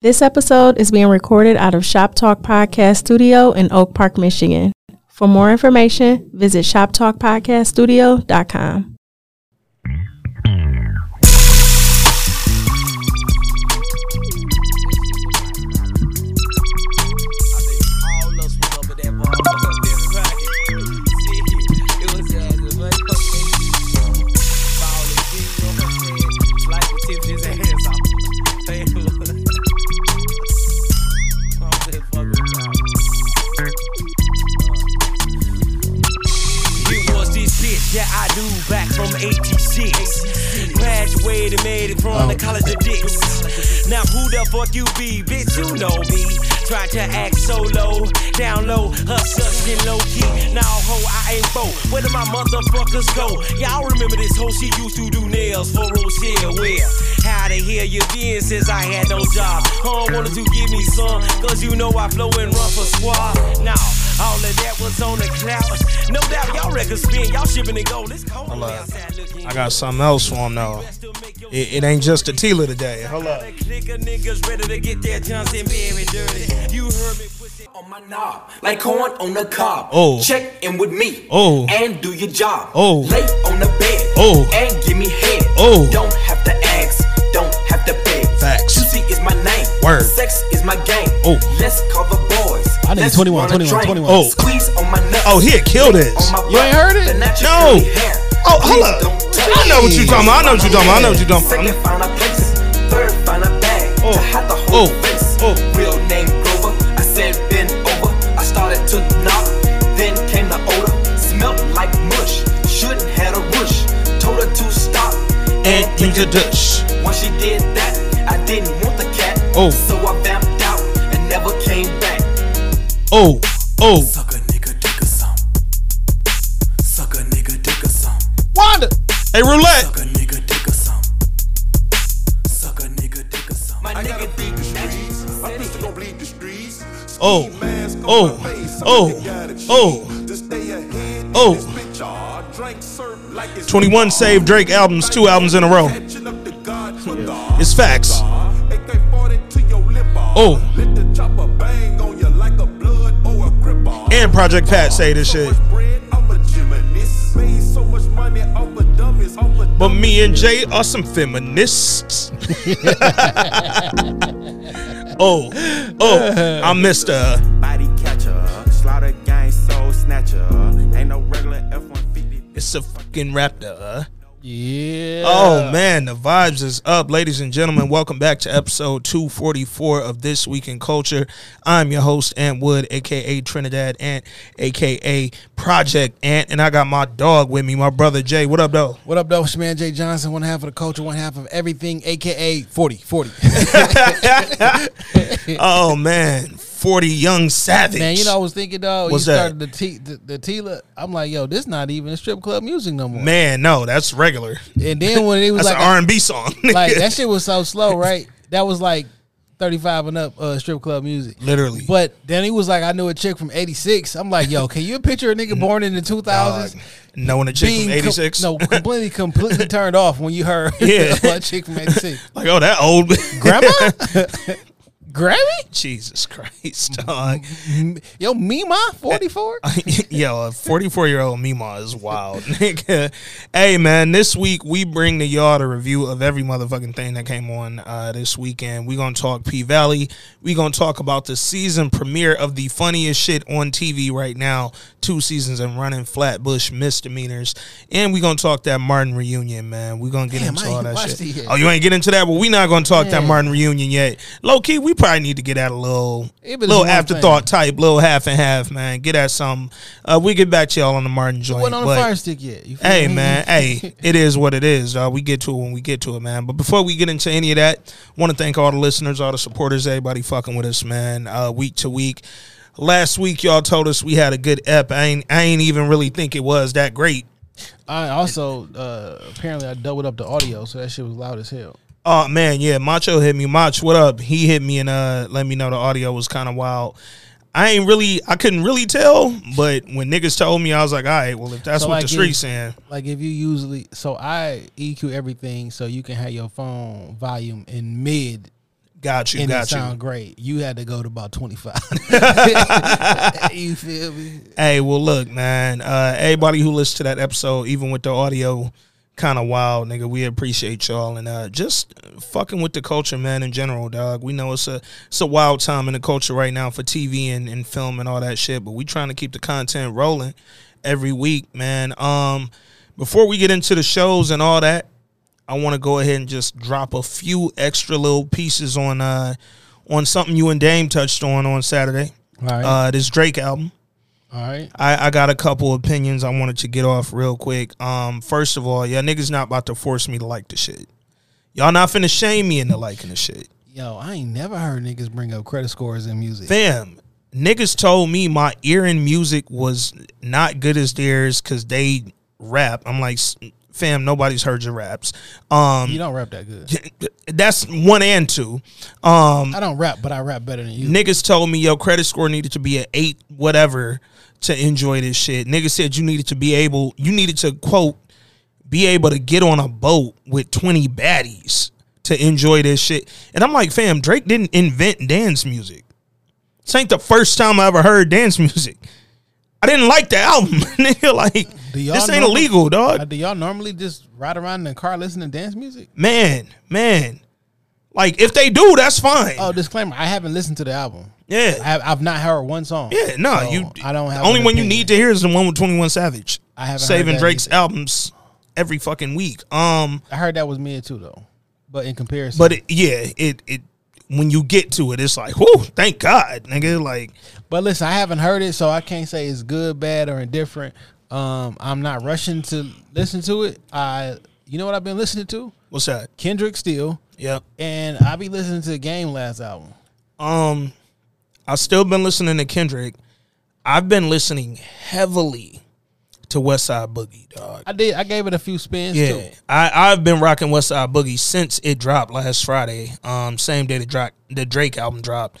This episode is being recorded out of Shop Talk Podcast Studio in Oak Park, Michigan. For more information, visit shoptalkpodcaststudio.com. 86. Graduated, made it from the oh. College of Dicks. Now who the fuck you be, bitch? You know me. Try to act so low, down low, hustle low key. Now ho, I ain't bo. Where do my motherfuckers go? Y'all remember this hoe? She used to do nails for Rochelle. Where? How the hell you been since I had no job? Huh, wanted to give me some, cause you know I flow and run for squad. Now, all of that was on the cloud. No doubt y'all records spin, y'all shipping and gold. It's cold on the outside looking. I got something else for him though. It, it ain't just a Tila today. Hold up. Click of niggas ready to get their Johnson Berry dirty. You heard me on my knob, like corn on the cob. Oh. Check in with me. Oh. And do your job. Oh. Lay on the bed. Oh. And give me head. Oh. Don't have to ask. Don't have to beg. Facts. Juicy is my name. Word. Sex is my game. Oh. Let's call the boys. I think Let's 21, 21, 21. Oh. Squeeze on my nuts. Oh, he had killed Lay this. You ain't heard it? No. Oh, hold Please up. I know what you me. talking about. I know what you're talking about. I know what you're talking Second, about. find a place. Third, find a bag Oh. to hide the whole Oh. face. Oh. Real name Grover. I said bend over. I started to knock. Then came the odor. Smelled like mush. Shouldn't had a rush. Told her to stop And use a douche. Once she did that, I didn't want the cat. Oh. So I Oh, oh. Suck a nigga dick or some. Suck a nigga dick or some. Wanda. Hey, roulette. Suck a nigga dick or some. Suck a nigga dick or some. My nigga dick the streets. My pistol gon' bleed the streets. Oh. Mask on Oh. my face. Oh. I'm gotta cheat. Oh. To stay ahead in Oh. this bitch, ah, drink served like it's 21 saved Drake albums, two albums in a row. Catching up the God for God. It's facts. AK-40 to your lip. Oh. And Project Pat say this shit. A But me and Jay are some feminists. oh, oh, I missed Mr. body catcher, slaughter gang soul snatcher. Ain't no regular F-150. It's a fucking raptor. Yeah. Oh man, the vibes is up, ladies and gentlemen. Welcome back to episode 244 of This Week in Culture. I'm your host, Ant Wood, aka Trinidad Ant, aka Project Ant, and I got my dog with me, my brother Jay. What up, though? What up, though? It's man Jay Johnson, one half of the culture, one half of everything, aka 40. 40. Oh man, 40 Young Savage. man, you know, I was thinking, though, What's you that? started the T, the, the Tila. I'm like, yo, this not even a strip club music no more. man, no, that's regular. And then when it was That's like, an R&B song. like that shit was so slow, right? That was like 35 and up uh, strip club music. Literally. But then he was like, I knew a chick from 86. I'm like, yo, can you picture a nigga born in the 2000s? Dog, knowing a chick from com- 86. no, completely, completely turned off when you heard Yeah. a chick from 86. Like, oh, that old Grandma? Grammy? Jesus Christ, dog. Yo, Mima, 44? Yo, a 44 year old Mima is wild. nigga. hey, man, this week we bring to y'all the review of every motherfucking thing that came on uh, this weekend. we going to talk P Valley. we going to talk about the season premiere of the funniest shit on TV right now. Two seasons and running Flatbush misdemeanors. And we going to talk that Martin reunion, man. we going to get Damn, into all that shit. it. Oh, you ain't get into that? Well, we not going to talk that Martin reunion yet. Low key, we probably need to get at a little, little afterthought type, little half and half, man. Get at some. Uh, we get back to y'all on the Martin joint. Wasn't on the fire stick yet. Hey me? man, hey, it is what it is. Uh, we get to it when we get to it, man. But before we get into any of that, want to thank all the listeners, all the supporters, everybody fucking with us, man. Uh, week to week. Last week, y'all told us we had a good ep. I ain't, I ain't even really think it was that great. I also, uh, apparently, I doubled up the audio, so that shit was loud as hell. Oh man, yeah, Macho hit me. Mach, what up? He hit me and uh let me know the audio was kind of wild. I ain't really, I couldn't really tell, but when niggas told me, I was like, all right, well, if that's So, what like, the streets saying, Like if you usually, so I EQ everything so you can have your phone volume in mid Got you, and it got you. sound great. You had to go to about twenty five. you feel me? Hey, well, look, man. Uh, everybody who listened to that episode, even with the audio kind of wild, nigga, we appreciate y'all and uh, just fucking with the culture, man. In general, dog. We know it's a it's a wild time in the culture right now for TV and, and film and all that shit, but we trying to keep the content rolling every week, man. Um, before we get into the shows and all that, I want to go ahead and just drop a few extra little pieces on uh on something you and Dame touched on on Saturday. Right. Uh, this Drake album. All right. I, I got a couple opinions I wanted to get off real quick. Um, first of all, y'all niggas not about to force me to like the shit. Y'all not finna shame me into liking the shit. Yo, I ain't never heard niggas bring up credit scores in music. Fam, niggas told me my ear in music was not good as theirs because they rap. I'm like, fam, nobody's heard your raps. Um, You don't rap that good. that's one and two. Um, I don't rap, but I rap better than you. Niggas told me your credit score needed to be an eight, whatever, to enjoy this shit. Nigga said you needed to be able, you needed to quote, be able to get on a boat with twenty baddies to enjoy this shit. And I'm like, fam, Drake didn't invent dance music. This ain't the first time I ever heard dance music. I didn't like the album, nigga. Like this ain't normally- illegal, dog do y'all normally just ride around in the car listening to dance music? man, man. Like if they do, that's fine. Oh, disclaimer: I haven't listened to the album. Yeah, I have, I've not heard one song. Yeah, no, So, you. I don't have Only one you need to hear is the one with Twenty One Savage. I haven't heard saving Drake's either. albums every fucking week. Um, I heard that was me too, though. But in comparison, but it, yeah, it it when you get to it, it's like, whoo, thank God, nigga. Like, But listen, I haven't heard it, so I can't say it's good, bad, or indifferent. Um, I'm not rushing to listen to it. I, you know what I've been listening to? what's that? Kendrick Steele, Yep. and I be listening to the Game last album. Um, I've still been listening to Kendrick. I've been listening heavily to West Side Boogie, dog. I did. I gave it a few spins Yeah, too. I I've been rocking West Side Boogie since it dropped last Friday. Um, same day the Drake the Drake album dropped.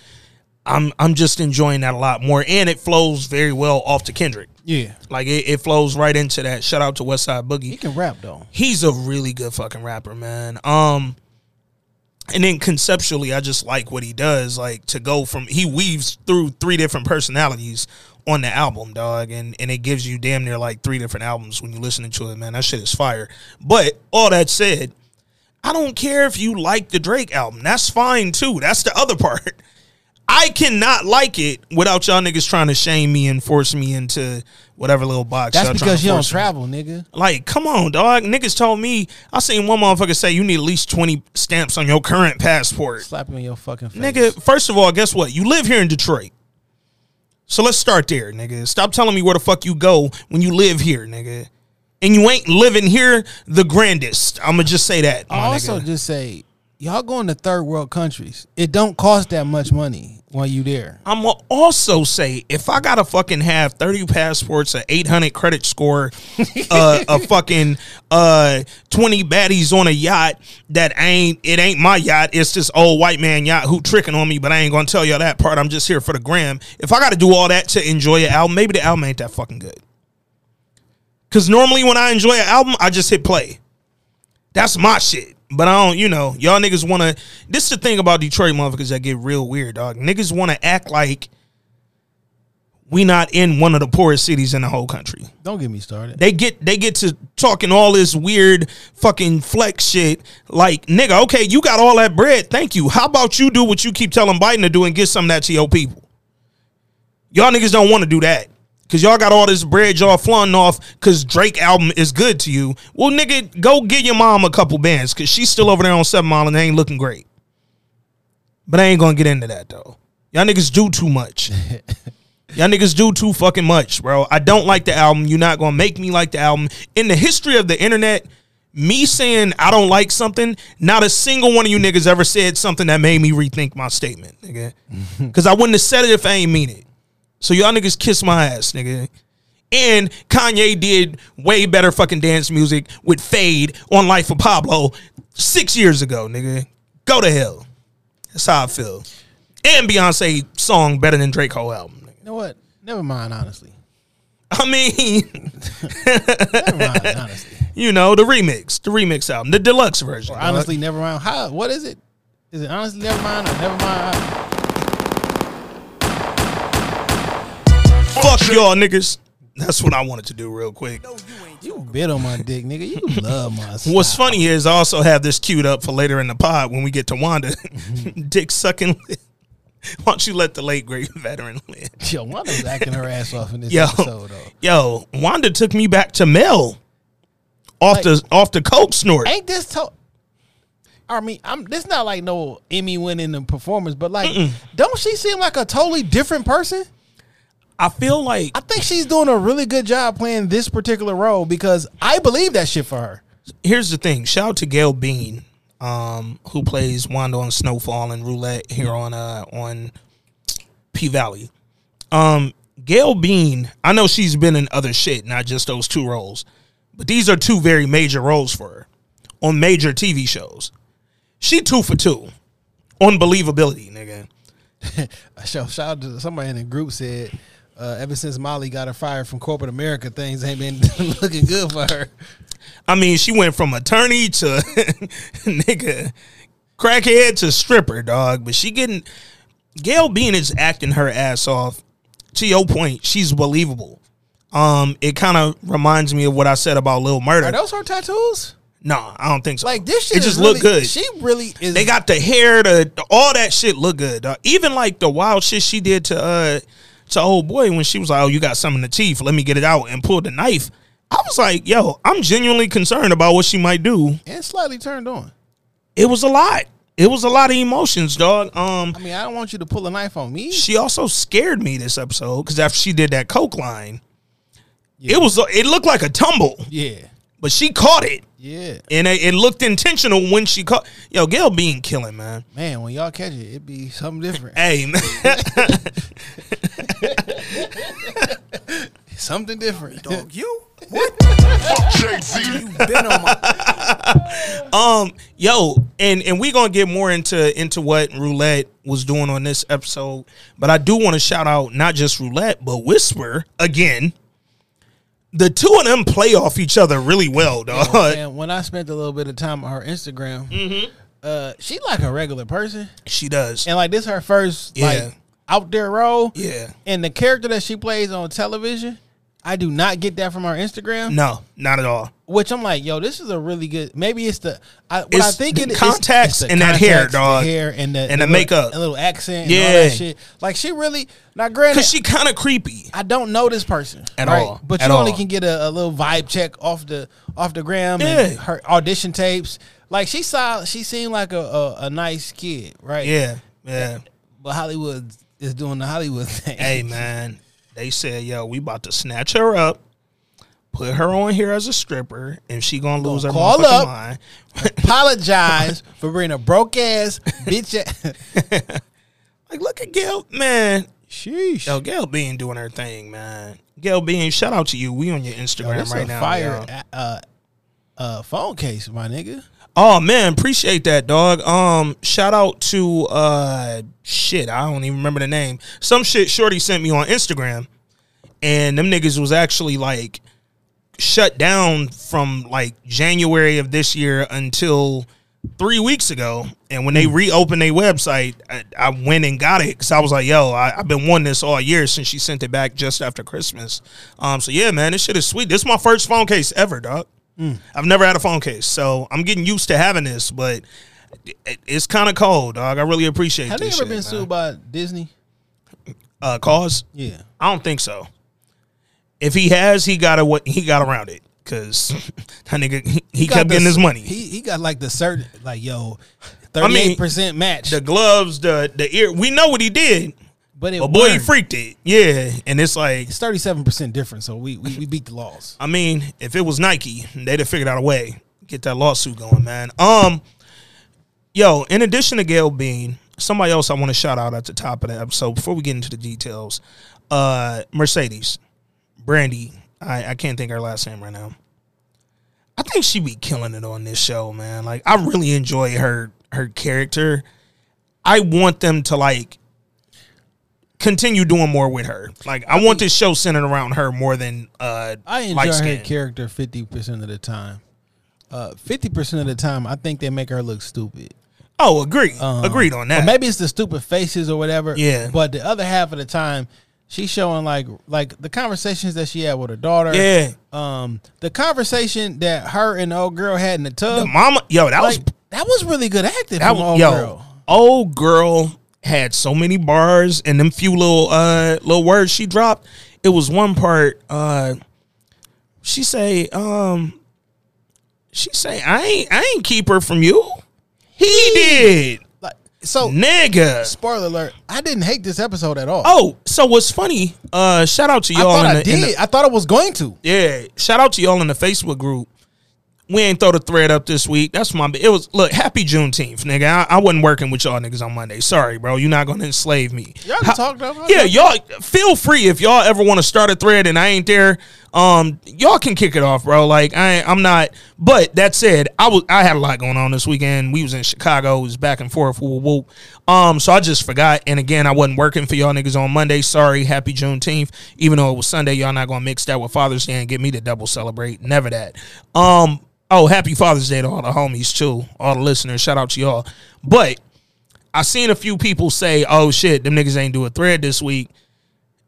I'm I'm just enjoying that a lot more, and it flows very well off to Kendrick. Yeah, Like it, it flows right into that. Shout out to West Side he can rap though. He's a really good fucking rapper, man. Um, and then conceptually, I just like what he does. Like to go from he weaves through three different personalities on the album, dog, and and it gives you damn near like three different albums when you listening to it, man. That shit is fire. But all that said, I don't care if you like the Drake album. That's fine too. That's the other part. I cannot like it without y'all niggas trying to shame me and force me into whatever little box. That's because you don't me. travel, nigga. Like, come on, dog. Niggas told me. I seen one motherfucker say you need at least twenty stamps on your current passport. Slap in your fucking face, Nigga, first of all, guess what? You live here in Detroit. So let's start there, nigga. Stop telling me where the fuck you go when you live here, nigga. And you ain't living here the grandest. I'ma just say that. I also nigga. just say y'all going to third world countries. It don't cost that much money while you there. I'ma also say if I gotta fucking have 30 passports, a 800 credit score, uh, a fucking uh 20 baddies on a yacht that ain't it ain't my yacht, it's this old white man yacht who tricking on me, but I ain't gonna tell y'all that part. I'm just here for the gram. If I gotta do all that to enjoy an album, maybe the album ain't that fucking good. Cause normally when I enjoy an album, I just hit play. That's my shit. But I don't, you know, y'all niggas wanna this is the thing about Detroit motherfuckers that get real weird, dog. Niggas wanna act like we not in one of the poorest cities in the whole country. Don't get me started. They get they get to talking all this weird fucking flex shit. Like, nigga, okay, you got all that bread. Thank you. How about you do what you keep telling Biden to do and get some of that to your people? Y'all niggas don't want to do that. Cause y'all got all this bread y'all flaunting off cause Drake album is good to you. Well, nigga, go get your mom a couple bands cause she's still over there on Seven Mile and they ain't looking great. But I ain't gonna get into that though. Y'all niggas do too much. Y'all niggas do too fucking much, bro. I don't like the album. You're not gonna make me like the album. In the history of the internet, me saying I don't like something, not a single one of you niggas ever said something that made me rethink my statement, nigga. Cause I wouldn't have said it if I ain't mean it. So y'all niggas kiss my ass, nigga. And Kanye did way better fucking dance music with Fade on Life of Pablo six years ago, nigga. Go to hell. That's how I feel. And Beyonce song better than Drake whole album. Nigga. You know what? Never mind, honestly. I mean, Never mind, honestly. you know, the remix, the remix album, the deluxe version. Dog. honestly, never mind. How? What is it? Is it honestly never mind or never mind? Fuck y'all niggas. That's what I wanted to do real quick. You bit on my dick, nigga. You love my. What's funny is I also have this queued up for later in the pod when we get to Wanda. Mm-hmm. Dick sucking. Why don't you let the late great veteran live? Yo, Wanda's acting her ass off in this Yo, episode though. yo, Wanda took me back to Mel off Like- the off the coke snort. Ain't this to- I mean, I'm. This not like no Emmy winning the performance, but like, don't she seem like a totally different person? I feel like I think she's doing a really good job playing this particular role because I believe that shit for her. here's the thing. Shout out to Gail Bean, um, who plays Wanda on Snowfall and Roulette here on uh on P Valley. Um, Gail Bean, I know she's been in other shit, not just those two roles, but these are two very major roles for her on major TV shows. She two for two on believability, nigga. So shout out to somebody in the group said, uh, ever since Molly got her fired from corporate America, things ain't been looking good for her. I mean, she went from attorney to nigga crackhead to stripper, dog. But she getting Gail Bean is acting her ass off. To your point, she's believable. Um, it kind of reminds me of what I said about Lil Murder. Are those her tattoos? No, I don't think so. Like this shit it just is look good. She really is. they got the hair, the, the- all that shit look good. dog. Even like the wild shit she did to uh to old boy when she was like, "Oh, you got something in the teeth. Let me get it out," and pulled the knife. I was like, "Yo, I'm genuinely concerned about what she might do." and slightly turned on. it was a lot. It was a lot of emotions, dog. Um, I mean, I don't want you to pull a knife on me. she also scared me this episode because after she did that coke line, it was it looked like a tumble, Yeah, but she caught it, yeah. and it, it looked intentional when she caught. Yo, Gail Bean killing, man. Man, when y'all catch it, it be something different. Hey, man. something different. Dog, you what? Fuck Jay Z. you? Been on my um, yo, and and we gonna get more into into what Roulette was doing on this episode, but I do want to shout out not just Roulette but Whisper again. The two of them play off each other really well, dog. and when I spent a little bit of time on her Instagram, Mm-hmm. uh, she like a regular person, She does. and like this her first Yeah. like out there role. Yeah. And the character that she plays on television, I do not get that from our Instagram. No, not at all. Which I'm like, yo, this is a really good. Maybe it's the I, what It's I think the it contacts it's the and that hair, contacts, the dog. hair and the And the little- makeup. a little accent, and all Yeah. that shit. Like she really now, granted, Cause she kind of creepy. I don't know this person At right? all. but At you only all. can get a, a little vibe check off the off the gram Yeah. and her audition tapes. Like she saw, she seemed like a, a, a nice kid, right? Yeah, yeah. But Hollywood is doing the Hollywood thing. Hey man, they said, yo, we about to snatch her up, put her on here as a stripper, and she gonna lose her call up. mind. apologize for bringing a broke ass bitch. Like, look at Gail, man. Sheesh. Yo, Gail Bean doing her thing, man. Gail Bean, shout out to you. We on your Instagram This right a now. fire uh, uh, phone case, my nigga. Oh man, appreciate that, dog. Um, shout out to uh shit, I don't even remember the name. Some shit Shorty sent me on Instagram, and them niggas was actually like shut down from like January of this year until three weeks ago. And when they reopened their website, I, I went and got it because I was like, yo, I, I've been wanting this all year since she sent it back just after Christmas. Um, so yeah, man, this shit is sweet. This is my first phone case ever, dog. I've never had a phone case, so I'm getting used to having this, but it, it's kind of cold, dog. I really appreciate Have you ever shit, been man. sued by Disney? Uh, cause Yeah. I don't think so. If he has, he got a, he got around it because that nigga he, he kept the- getting his money. He he got like the certain like yo, thirty eight percent match. the gloves, the the ear. We know what he did, but it but boy, he freaked it. Yeah, and it's like, It's thirty seven percent different. So we, we we beat the laws. I mean, if it was Nike, they'd have figured out a way get that lawsuit going, man. Um, yo, in addition to Gail Bean, somebody else I want to shout out at the top of the episode before we get into the details. Uh, Mercedes, Brandee. I I can't think her last name right now. I think she be killing it on this show, man. Like I really enjoy her her character. I want them to like continue doing more with her. Like I want this show centered around her more than uh I enjoy her character fifty percent of the time. Uh, fifty percent of the time, I think they make her look stupid. Oh, agreed. Um, agreed on that. Maybe it's the stupid faces or whatever. Yeah. But the other half of the time, she's showing like like the conversations that she had with her daughter. yeah. Um, the conversation that her and the old girl had in the tub. The mama, yo, that was that was really good acting that was old yo. girl. Old girl had so many bars and them few little uh little words she dropped. It was one part. uh She say, um, she say, I ain't I ain't keep her from you. He did, Like so. nigga. Spoiler alert! I didn't hate this episode at all. Oh, so what's funny? Uh, shout out to y'all. thought in I the, did. the- I thought I was going to. Yeah, shout out to y'all in the Facebook group. We ain't throw the thread up this week. That's my. It was look. Happy Juneteenth, nigga. I, I wasn't working with y'all niggas on Monday. Sorry, bro. You're not gonna enslave me. Y'all can How- talk though. Yeah, y'all feel free if y'all ever want to start a thread and I ain't there. Um, y'all can kick it off, bro. Like I, I'm not. But that said, I was. I had a lot going on this weekend. We was in Chicago. It was back and forth. Whoop, whoop. Um, so I just forgot. And again, I wasn't working for y'all niggas on Monday. Sorry. Happy Juneteenth. Even though it was Sunday, y'all not gonna mix that with Father's Day and get me to double celebrate. Never that. Um. Oh, happy Father's Day to all the homies too, all the listeners. Shout out to y'all. But I seen a few people say, "Oh shit, them niggas ain't do a thread this week."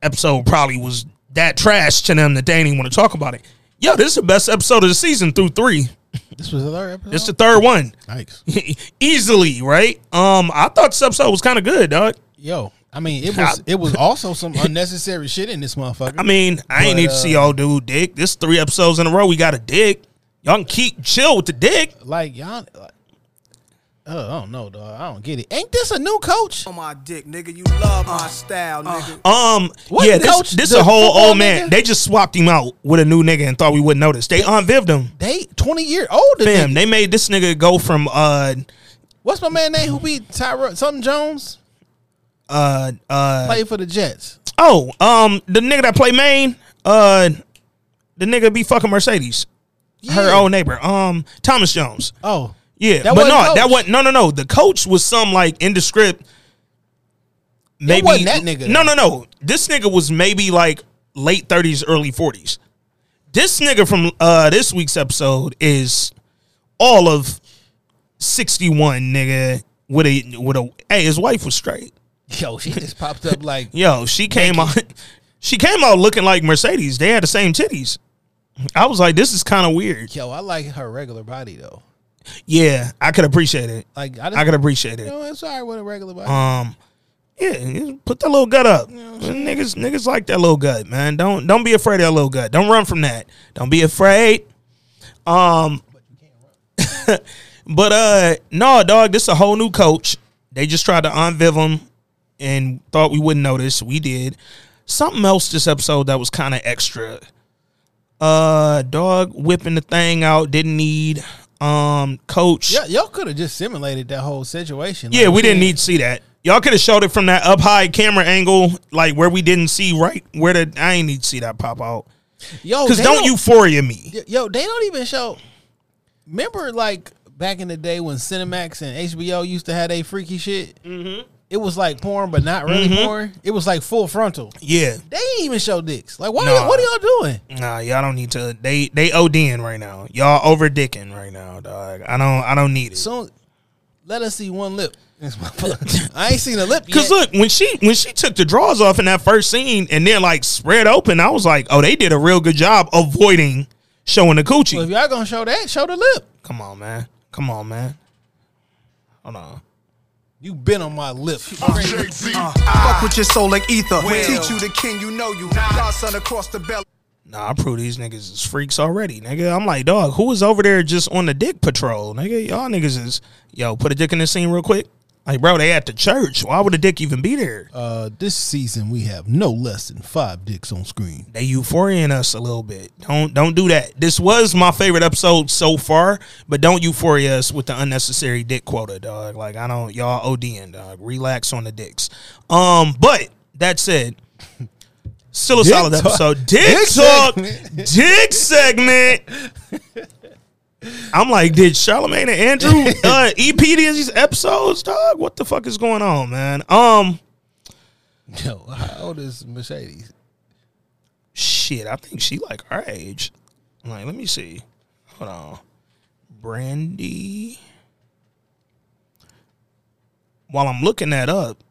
Episode probably was that trash to them that they ain't even want to talk about it. Yo, this is the best episode of the season through three. This was the third episode. This the third one, Nice. easily, right? Um, I thought this episode was kind of good, dog. Yo, I mean, it was it was also some unnecessary shit in this motherfucker. I mean, I ain't But, need to see old dude dick. This three episodes in a row, we got a dick. Y'all can keep chill with the dick. like y'all. Like, oh, I don't know, dog. I don't get it. Ain't this a new coach? On my dick, nigga. You love my style, nigga. Um, What yeah, this, coach? this The a whole old man. nigga? They just swapped him out with a new nigga and thought we wouldn't notice. They unvived him. They twenty year older. Fam, nigga. they made this nigga go from uh What's my man name who beat Tyra something Jones? uh uh Played for the Jets. oh um the nigga that play Maine uh the nigga be fucking Mercedes her old neighbor um Thomas Jones Oh, yeah That but no coach. that wasn't no no no the coach was some like indescript maybe that nigga, no no no this nigga was maybe like late thirties early forties this nigga from uh this week's episode is all of sixty one nigga with a with a hey his wife was straight. yo, she just popped up like Yo, she came out. She came out looking like Mercedes. They had the same titties. I was like, this is kind of weird. yo. I like her regular body though. Yeah, I could appreciate it. Like I, I could appreciate You it. know, it's alright with a regular body. Um, yeah, put that little gut up. niggas, niggas like that little gut, man. Don't don't be afraid of that little gut. Don't run from that. Don't be afraid. Um, but uh, no, dog. This is a whole new coach. They just tried to unviv him and thought we wouldn't notice. We did. Something else this episode that was kind of extra. Uh, dog whipping the thing out. Didn't need. Um, coach. Yeah, y'all could have just simulated that whole situation. Yeah, Like, we didn't need to see that. Y'all could have showed it from that up high camera angle, like where we didn't see right where the I ain't need to see that pop out. Yo, Because they don't euphoria me. Yo, they don't even show. Remember, like back in the day when Cinemax and HBO used to have they freaky shit. Mm-hmm. It was like porn, but not really mm-hmm. porn. It was like full frontal. Yeah, They ain't even show dicks. Like, what? Nah. Are, what are y'all doing? nah, y'all don't need to. They they ODing right now. Y'all over dicking right now, dog. I don't I don't need it. Soon, let us see one lip. I ain't seen a lip yet. Cause look, when she when she took the drawers off in that first scene and then like spread open, I was like, oh, they did a real good job avoiding showing the coochie. Well, if y'all gonna show that, show the lip. Come on, man. Come on, man. Hold on. You been on my lip. Uh, uh, ah. Fuck with your soul like ether. Teach you the king, you know you. Godson across the belly. Nah, I prove these niggas is freaks already, nigga. I'm like, dog, who is over there just on the dick patrol, nigga? Y'all niggas is, yo, put a dick in the scene real quick. Like, bro, they at the church. Why would a dick even be there? Uh, this season we have no less than five dicks on screen. They euphoriaing us a little bit. Don't don't do that. This was my favorite episode so far, but don't euphoria us with the unnecessary dick quota, dog. Like I don't y'all ODing, dog. Relax on the dicks. Um, but that said, still a Dick solid talk. episode. Dick, Dick talk, segment. dick segment. I'm like, did Charlamagne and Andrew uh, EP these episodes, dog? What the fuck is going on, man? Um, Yo, how old is Mercedes? shit, I think she like our age. I'm like, let me see. Hold on. Brandee. while I'm looking that up,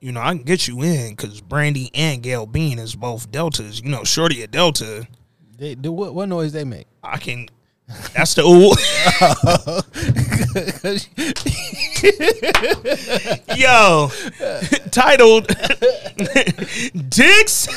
you know, I can get you in because Brandee and Gail Bean is both Deltas. You know, Shorty a Delta. They, do what, what noise they make? I can. That's the ooh. Yo, titled Dicks.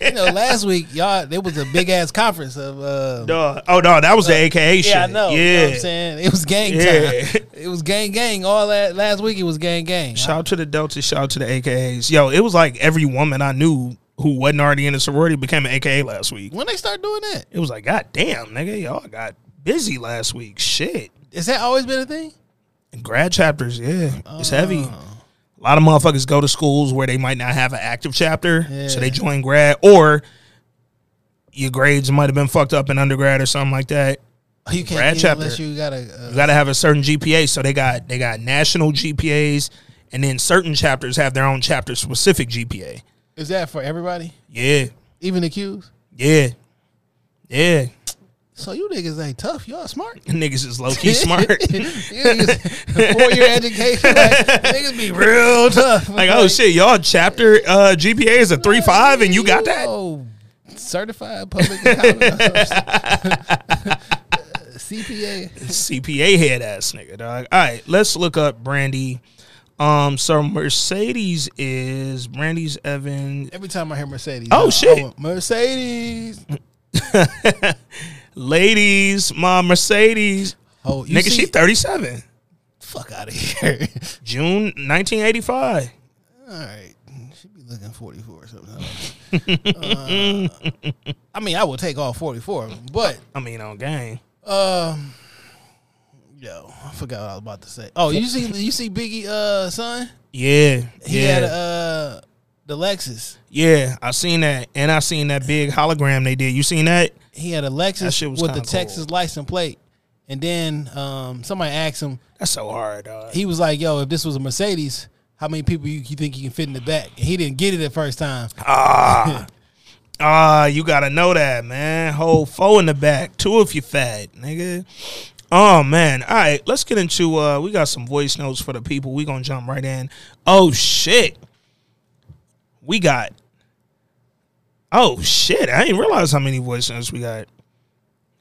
You know, last week y'all there was a big ass conference of. Uh, Dog. Oh no, that was the AKA shit. yeah, I know. Yeah. You know what I'm saying it was gang Yeah. time. It was gang gang. All that last week it was gang gang. Shout out to the Delta, shout out to the AKAs. Yo, it was like every woman I knew who wasn't already in a sorority became an AKA last week. When they start doing that, It was like, God damn, nigga, y'all got busy last week. Shit. has that always been a thing? In Grad chapters, yeah. It's oh. heavy. Oh. A lot of motherfuckers go to schools where they might not have an active chapter. So they join grad or your grades might have been fucked up in undergrad or something like that. Oh, you can't Grad chapter. unless you got a. You uh, gotta have a certain GPA. So they got they got national GPAs and then certain chapters have their own chapter specific GPA. Is that for everybody, Yeah. even the Qs? Yeah. Yeah. So you niggas ain't tough. Y'all smart. Niggas is low key smart. Four year education. Like, niggas be real tough. like, oh shit, y'all chapter uh, GPA is a three five, and you got that. Oh, certified public accountant. CPA. CPA head ass nigga, dog. All right, let's look up Brandee. Um, so Mercedes is Brandee Evans. Every time I hear Mercedes. Oh, shit. Mercedes. Ladies, my Mercedes. Oh, Nigga, see, she 37. fuck out of here. June 1985. All right. She be looking 44 or something. Uh, I mean, I would take all 44 but I mean, on game. um, yo, I forgot what I was about to say. Oh, you see, you see Biggie, uh, son? Yeah, He yeah, had uh the Lexus. yeah. I seen that, and I seen that big hologram they did. You seen that? He had a Lexus with the kinda Texas license plate, and then um somebody asked him. That's so hard, dog. He was like, "Yo, if this was a Mercedes." How many people you, you think you can fit in the back? And he didn't get it the first time. Ah, ah, you gotta know that, man. Whole four in the back, two if you fat, nigga. Oh man. All right, let's get into uh we got some voice notes for the people. We gonna jump right in. Oh shit. We got Oh shit. I didn't realize how many voice notes we got.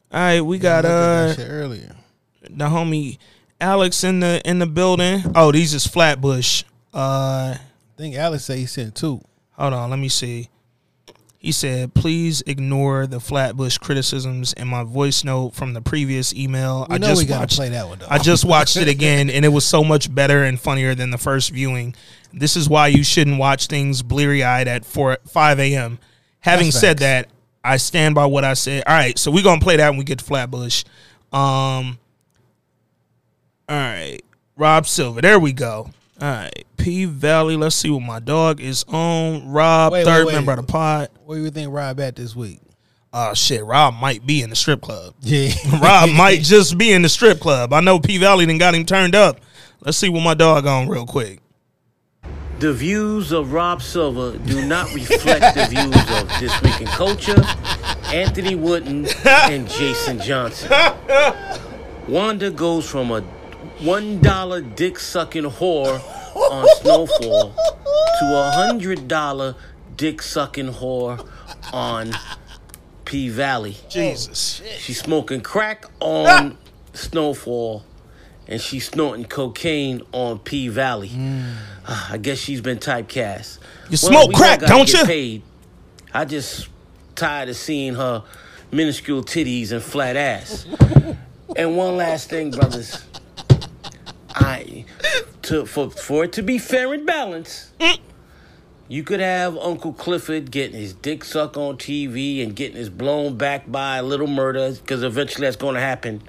All right, we got I looked at uh earlier. the homie Alex in the in the building. Oh, these is Flatbush. Uh I think Alex said he sent two. Hold on, let me see. He said, "Please ignore the Flatbush criticisms in my voice note from the previous email. We I know just we gotta watched. play that one though. I just watched it again, and it was so much better and funnier than the first viewing. This is why you shouldn't watch things bleary eyed at four five a.m. Having That's said facts. that, I stand by what I said. All right, so we're gonna play that when we get to Flatbush. Um, all right, Rob Silver. There we go. All right, P Valley. Let's see what my dog is on. Rob, Wait, third wait, wait. member of the pod. Where do you think Rob at this week? Oh shit, Rob might be in the strip club. Yeah, Rob might just be in the strip club. I know P Valley done got him turned up. Let's see what my dog on real quick. The views of Rob Silver do not reflect the views of This Week in Culture, Anthony Wooden, and Jason Johnson. Wanda goes from a $1 dick sucking whore on Snowfall to a $100 dick sucking whore on P Valley. Jesus. She's smoking crack on Snowfall, and she's snorting cocaine on P Valley. Ah, I guess she's been typecast. You smoke crack, don't you? Paid. I just tired of seeing her minuscule titties and flat ass. and one last thing, brothers. I to for for it to be fair and balanced. You could have Uncle Clifford getting his dick sucked on TV and getting his blown back by a little murder, because eventually that's going to happen.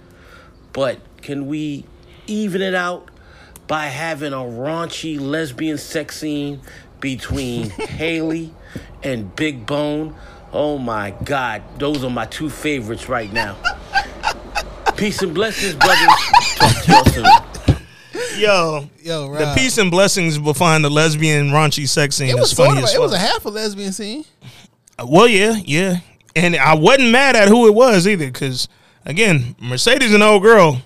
But can we even it out by having a raunchy lesbian sex scene between Haley and Big Bone? Oh my God, those are my two favorites right now. Peace and blessings, brothers. Talk to y'all soon. Yo, yo, Rob. the peace and blessings behind the lesbian raunchy sex scene It was funny sort of, it was a half a lesbian scene. Well, yeah, yeah, and I wasn't mad at who it was either, because again, Mercedes and old girl.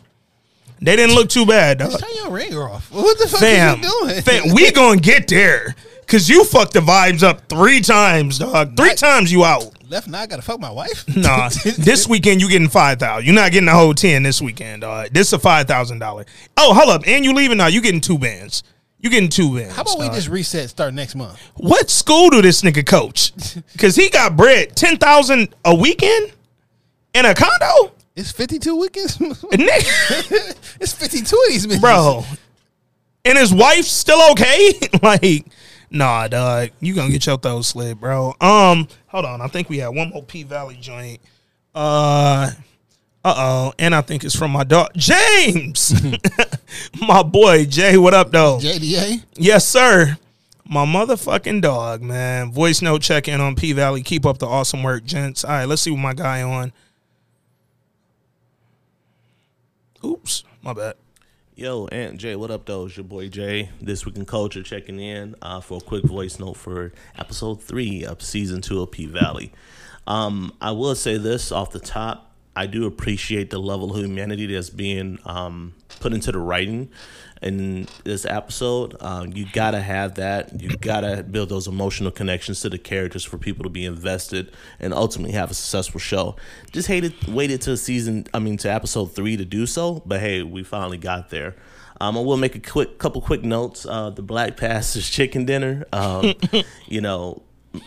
They didn't look too bad, dog. Turn your ringer off. What the fuck Fam, is you doing? fam, we gonna get there. Cause you fucked the vibes up three times, dog. Three Right. times you out. Left now I gotta fuck my wife. Nah, this weekend you getting five thousand. You're not getting the whole ten this weekend, dog. This is a five thousand dollar. Oh, hold up, and you leaving now? You getting two bands? You getting two bands? How about we dog. just reset start next month? What school do this nigga coach? Cause he got bread ten thousand a weekend in a condo, It's 52 weekends. nigga, it's 52 of these bitches. bro. And his wife's still okay? like, nah, dog. You gonna get your throat slit, bro. Um, hold on. I think we have one more P Valley joint. Uh, uh oh, and I think it's from my dog James, my boy Jay. What up, though? JDA. Yes, sir. My motherfucking dog, man. Voice note check in on P Valley. Keep up the awesome work, gents. All right, let's see what my guy on. Oops, my bad. Yo, Aunt Jay, what up, though? It's your boy Jay. This Week in Culture checking in uh, for a quick voice note for episode three of season two of P Valley. Um, I will say this off the top. I do appreciate the level of humanity that's being um, put into the writing in this episode. Uh, you gotta have that. You gotta build those emotional connections to the characters for people to be invested and ultimately have a successful show. Just hated waited to season. I mean, to episode three to do so, but hey, we finally got there. Um, I will make a quick couple quick notes. Uh, the Black Pastors chicken dinner. Um, you know,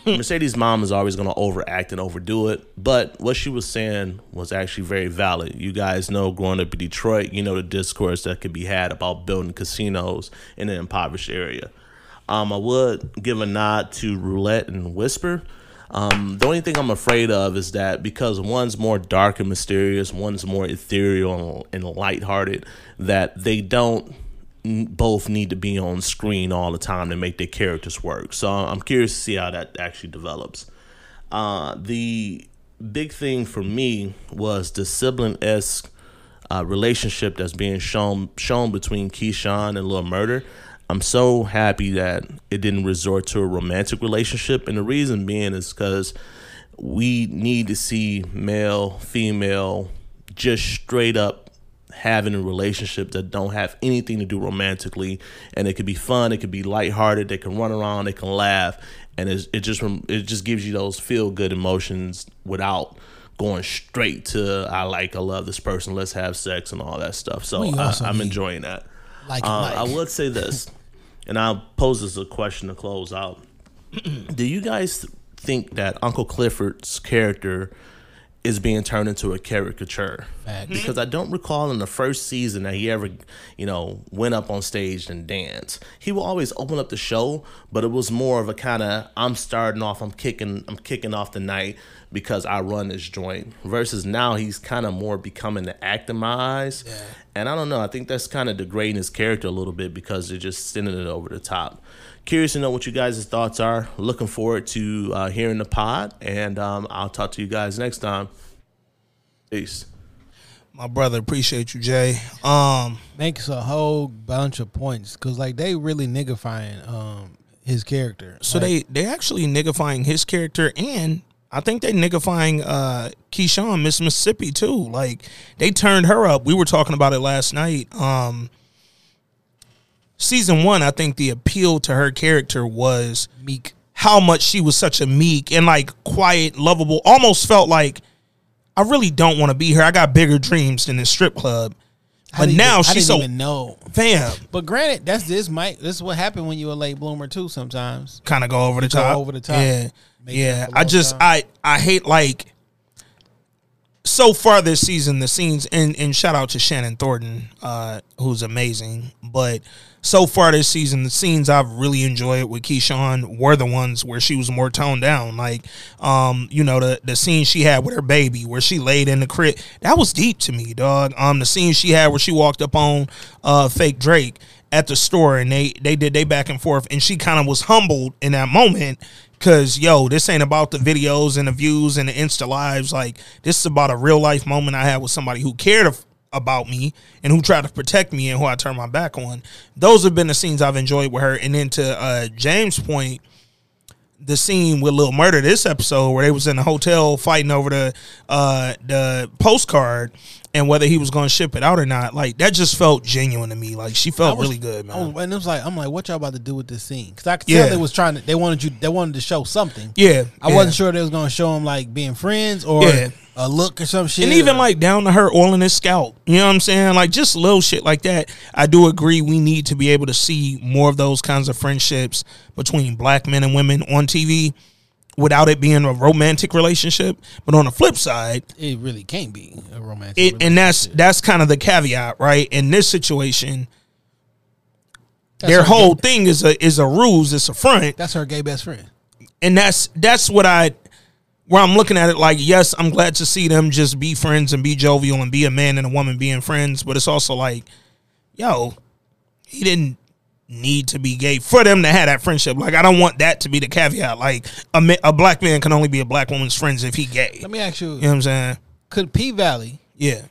Mercedes' mom is always going to overact and overdo it, but what she was saying was actually very valid. You guys know, growing up in Detroit, you know the discourse that could be had about building casinos in an impoverished area. Um, I would give a nod to Roulette and Whisper. Um, the only thing I'm afraid of is that because one's more dark and mysterious, one's more ethereal and lighthearted, that they don't both need to be on screen all the time to make their characters work. So I'm curious to see how that actually develops. Uh, the big thing for me was the sibling esque uh, relationship that's being shown shown between Keyshawn and Lil Murder. I'm so happy that it didn't resort to a romantic relationship, and the reason being is because we need to see male, female, just straight up having a relationship that don't have anything to do romantically, and it could be fun, it could be lighthearted, they can run around, they can laugh, and it just it just gives you those feel good emotions without going straight to I like I love this person, let's have sex and all that stuff. So I, i'm enjoying that. Like, Uh, like. I would say this, and I'll pose this a question to close out. Do you guys think that Uncle Clifford's character is being turned into a caricature? Facts. Because I don't recall in the first season that he ever, you know, went up on stage and danced. He will always open up the show, but it was more of a kind of I'm starting off, I'm kicking, I'm kicking off the night because I run this joint. Versus now he's kind of more becoming the act in my eyes. And I don't know. I think that's kind of degrading his character a little bit because they're just sending it over the top. Curious to know what you guys' thoughts are. Looking forward to uh, hearing the pod, and um, I'll talk to you guys next time. Peace. My brother, appreciate you, Jay. Um, makes a whole bunch of points because like they really niggifying um his character. so Like, they they actually niggifying his character, and I think they niggifying uh, Keyshawn, Miss Mississippi too. Like they turned her up. We were talking about it last night. Um, season one, I think the appeal to her character was meek. how much she was such a meek and like quiet, lovable. Almost felt like I really don't want to be here. I got bigger dreams than this strip club. But now even- she's so even know. fam. But granted, that's this might this is what happened when you're a late bloomer too. Sometimes kind of go over the go top. over the top. Yeah, Make yeah. I just top. I I hate like so far this season the scenes and and shout out to Shannon Thornton, uh, who's amazing. But so far this season, the scenes I've really enjoyed with Keyshawn were the ones where she was more toned down. Like, um, you know, the the scene she had with her baby where she laid in the crib that was deep to me, dog. Um, the scene she had where she walked up on uh fake Drake at the store and they they did they back and forth and she kind of was humbled in that moment Cause yo, this ain't about the videos and the views and the Insta lives. Like this is about a real life moment I had with somebody who cared about me and who tried to protect me and who I turned my back on. Those have been the scenes I've enjoyed with her. And then to uh, James' point, the scene with Lil Murder this episode where they was in the hotel fighting over the uh the postcard and whether he was going to ship it out or not. Like that just felt genuine to me. Like she felt was- really good, man. Was- and it was like, I'm like, what y'all about to do with this scene? Because I could Yeah. tell they was trying to, they wanted you, they wanted to show something. yeah, I yeah. wasn't sure they was gonna show him like being friends or Yeah. a look or some shit. And even or- like down to her oiling his scalp. You know what I'm saying? Like just little shit like that. I do agree we need to be able to see more of those kinds of friendships between black men and women on TV without it being a romantic relationship. But on the flip side, it really can't be a romantic. it and that's that's kind of the caveat, right? In this situation, That's their whole gay- thing is a is a ruse, it's a front. That's her gay best friend. and that's that's what I where I'm looking at it like yes, I'm glad to see them just be friends and be jovial and be a man and a woman being friends, but it's also like, yo, he didn't need to be gay for them to have that friendship. Like I don't want that to be the caveat. Like a ma- a black man can only be a black woman's friends if he gay. Let me ask you: You know what I'm saying? Could P Valley Yeah.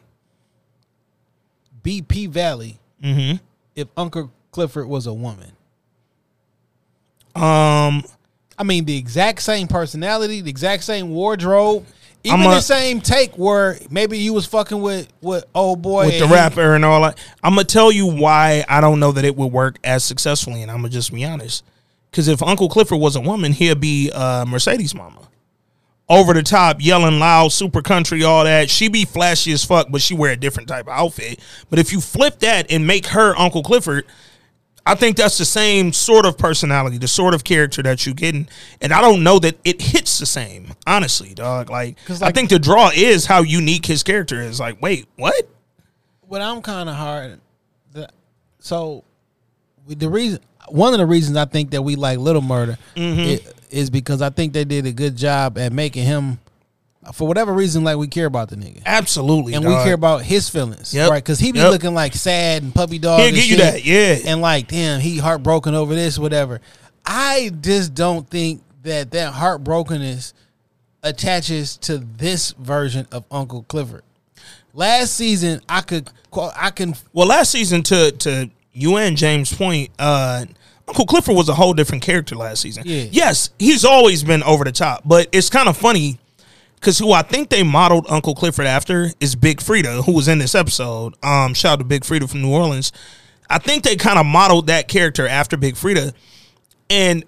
be P Valley Mm-hmm. if Uncle Clifford was a woman? Um. I mean, the exact same personality, the exact same wardrobe, even a- the same take where maybe you was fucking with with old boy with the he- rapper and all that. I'm gonna tell you why I don't know that it would work as successfully, and I'm gonna just be honest. Because if Uncle Clifford was a woman, he'd be uh, Mercedes Mama, over the top, yelling loud, super country, all that. She be flashy as fuck, but she wear a different type of outfit. But if you flip that and make her Uncle Clifford. I think that's the same sort of personality, the sort of character that you're getting, and I don't know that it hits the same. Honestly, dog. Like, 'Cause, I like- think the draw is how unique his character is. Like, wait, what? What I'm kind of hard. The, so we- the reason, one of the reasons I think that we like Little Murder Mm-hmm. i- is because I think they did a good job at making him, for whatever reason, like we care about the nigga. Absolutely, and dog. we care about his feelings, Yep. right? Because he be Yep. looking like sad and puppy dog. He'll give you shit, that, yeah. And like, damn, he heartbroken over this, whatever. I just don't think that that heartbrokenness attaches to this version of Uncle Clifford. Last season, I could, I can, Well, last season, to to you and James' point, uh, Uncle Clifford was a whole different character last season. Yeah. Yes, he's always been over the top, but it's kind of funny because who I think they modeled Uncle Clifford after is Big Freedia, who was in this episode. Um, shout out to Big Freedia from New Orleans. I think they kind of modeled that character after Big Freedia, and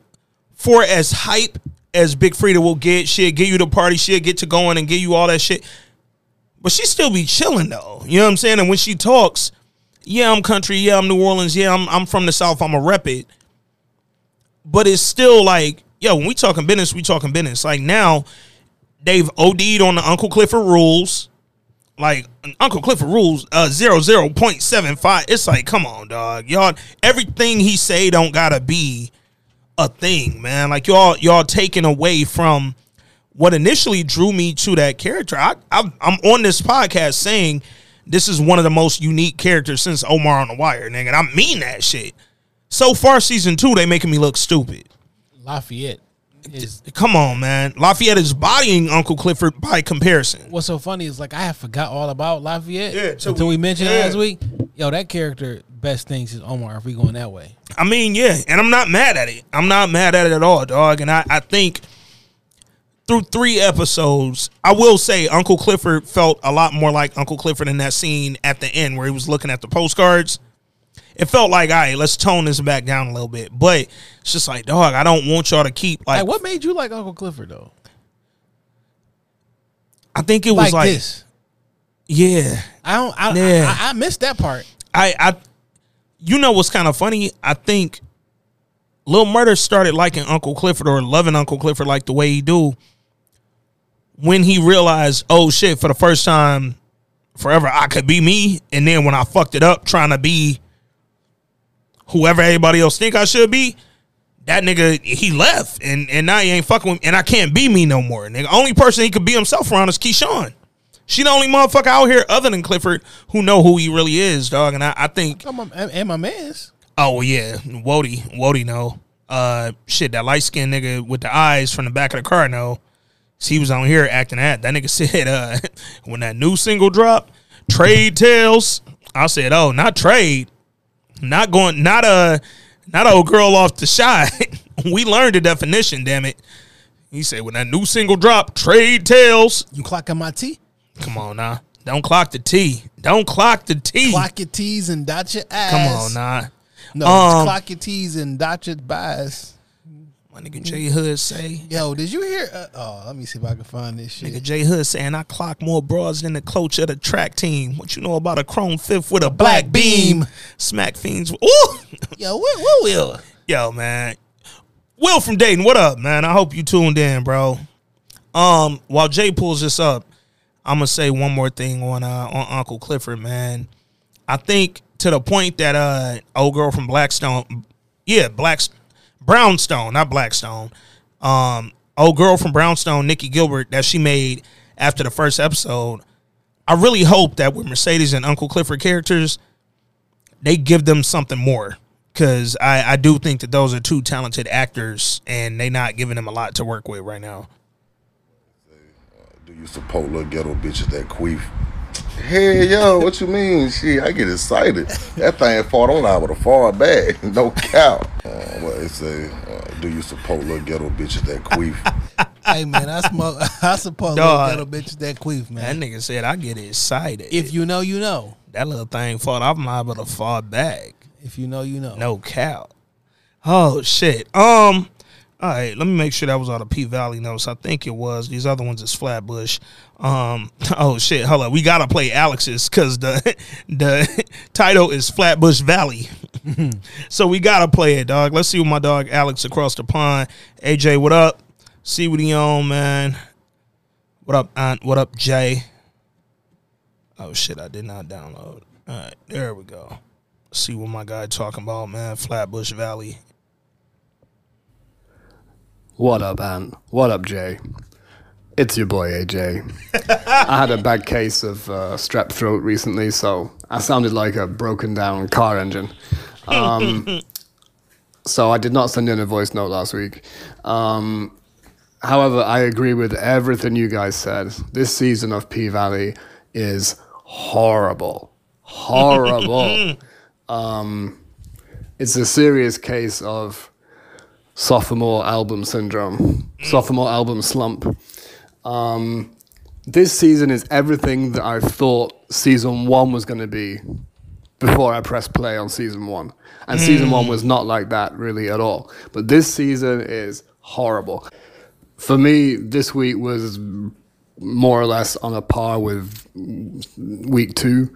for as hype as Big Freedia will get, she'll give you the party, she'll get to going and give you all that shit. But she still be chilling though. You know what I'm saying? And when she talks, yeah, I'm country, yeah, I'm New Orleans, yeah, I'm I'm from the South, I'm a rep it. But it's still like, yo, when we talking business, we talking business. Like now, they've OD'd on the Uncle Clifford rules. Like Uncle Clifford rules uh zero zero point seven five. It's like, come on, dog. Y'all everything he say don't gotta be a thing, man. Like y'all y'all taking away from what initially drew me to that character. I, I I'm on this podcast saying this is one of the most unique characters since Omar on the Wire, nigga. And I mean that shit. So far, season two, they making me look stupid. Lafayette is. Come on, man. Lafayette is bodying Uncle Clifford by comparison. What's so funny is like I have forgot all about Lafayette Yeah, till until we- we mentioned it yeah. last week. Yo, that character best things is Omar. If we going that way, I mean, yeah, and I'm not mad at it. I'm not mad at it at all, dog. And I, I think through three episodes, I will say Uncle Clifford felt a lot more like Uncle Clifford in that scene at the end where he was looking at the postcards. It felt like, all right, let's tone this back down a little bit. But it's just like, dog, I don't want y'all to keep like. like what made you like Uncle Clifford though? I think it was Like, like, this. yeah. I don't. I, Yeah. I, I, I missed that part. I, I, you know what's kind of funny? I think Lil Murder started liking Uncle Clifford or loving Uncle Clifford like the way he do when he realized, oh shit, for the first time forever, I could be me. And then when I fucked it up trying to be whoever everybody else think I should be, that nigga he left and and now he ain't fucking with and I can't be me no more. Nigga, only person he could be himself around is Keyshawn. She the only motherfucker out here other than Clifford who know who he really is, dog. And I, I think and, my man's. Oh yeah, Wody, Wody, no. Uh, shit, that light skinned nigga with the eyes from the back of the car, no. He was on here acting that. That nigga said, uh, when that new single dropped, Trade Tales. I said, oh, not trade, not going, not a, not a old girl off the shot we learned the definition. Damn it. He said when that new single drop, trade tails. You clocking my T? Come on now. Don't clock the T. Don't clock the T. Clock your T's and dot your ass. Come on now. No, Um, clock your T's and dot your buys. My nigga Jay Hood say. Yo, did you hear? Uh, oh, let me see if I can find this shit. Nigga Jay Hood saying I clock more broads than the coach of the track team. What you know about a chrome fifth with a black, beam? Smack fiends. Ooh. Yo, what, what will? Yo, man. Will from Dayton, what up, man? I hope you tuned in, bro. Um, while Jay pulls this up, I'm gonna say one more thing on uh on Uncle Clifford, man. I think to the point that uh old girl from Blackstone, yeah, Black Brownstone, not Blackstone. Um, old girl from Brownstone, Nicci Gilbert, that she made after the first episode. I really hope that with Mercedes and Uncle Clifford characters, they give them something more because I, I do think that those are two talented actors and they not giving them a lot to work with right now. Do you support little ghetto bitches that queef? Hey yo, what you mean? Shit, I get excited. That thing fought on out with a far back. no cow. Uh, what they say? Uh, do you support little ghetto bitches that queef? hey man, I smoke. I support Dog. little ghetto bitches that queef, man. That man. nigga said I get excited. If you know, you know. that little thing fought off my with a far back. If you know, you know. No cow. Oh shit. Um. All right. Let me make sure that was all the P Valley notes. I think it was. These other ones is Flatbush. Um. Oh shit. Hold on. We gotta play Alex's because the the title is Flatbush Valley. so we gotta play it, dog. Let's see what my dog Alex across the pond. AJ, what up? See what he on, man. What up, Aunt? What up, Jay? Oh shit, I did not download. All right, there we go. See what my guy talking about, man. Flatbush Valley. What up, Ant? What up, Jay? It's your boy AJ. I had a bad case of uh, strep throat recently, so I sounded like a broken down car engine. Um, so I did not send in a voice note last week. Um, however, I agree with everything you guys said. This season of P Valley is horrible. Horrible. um, it's a serious case of sophomore album syndrome, sophomore album slump. Um, this season is everything that I thought season one was going to be before I pressed play on season one. And season one was not like that really at all. But this season is horrible. For me, this week was more or less on a par with week two.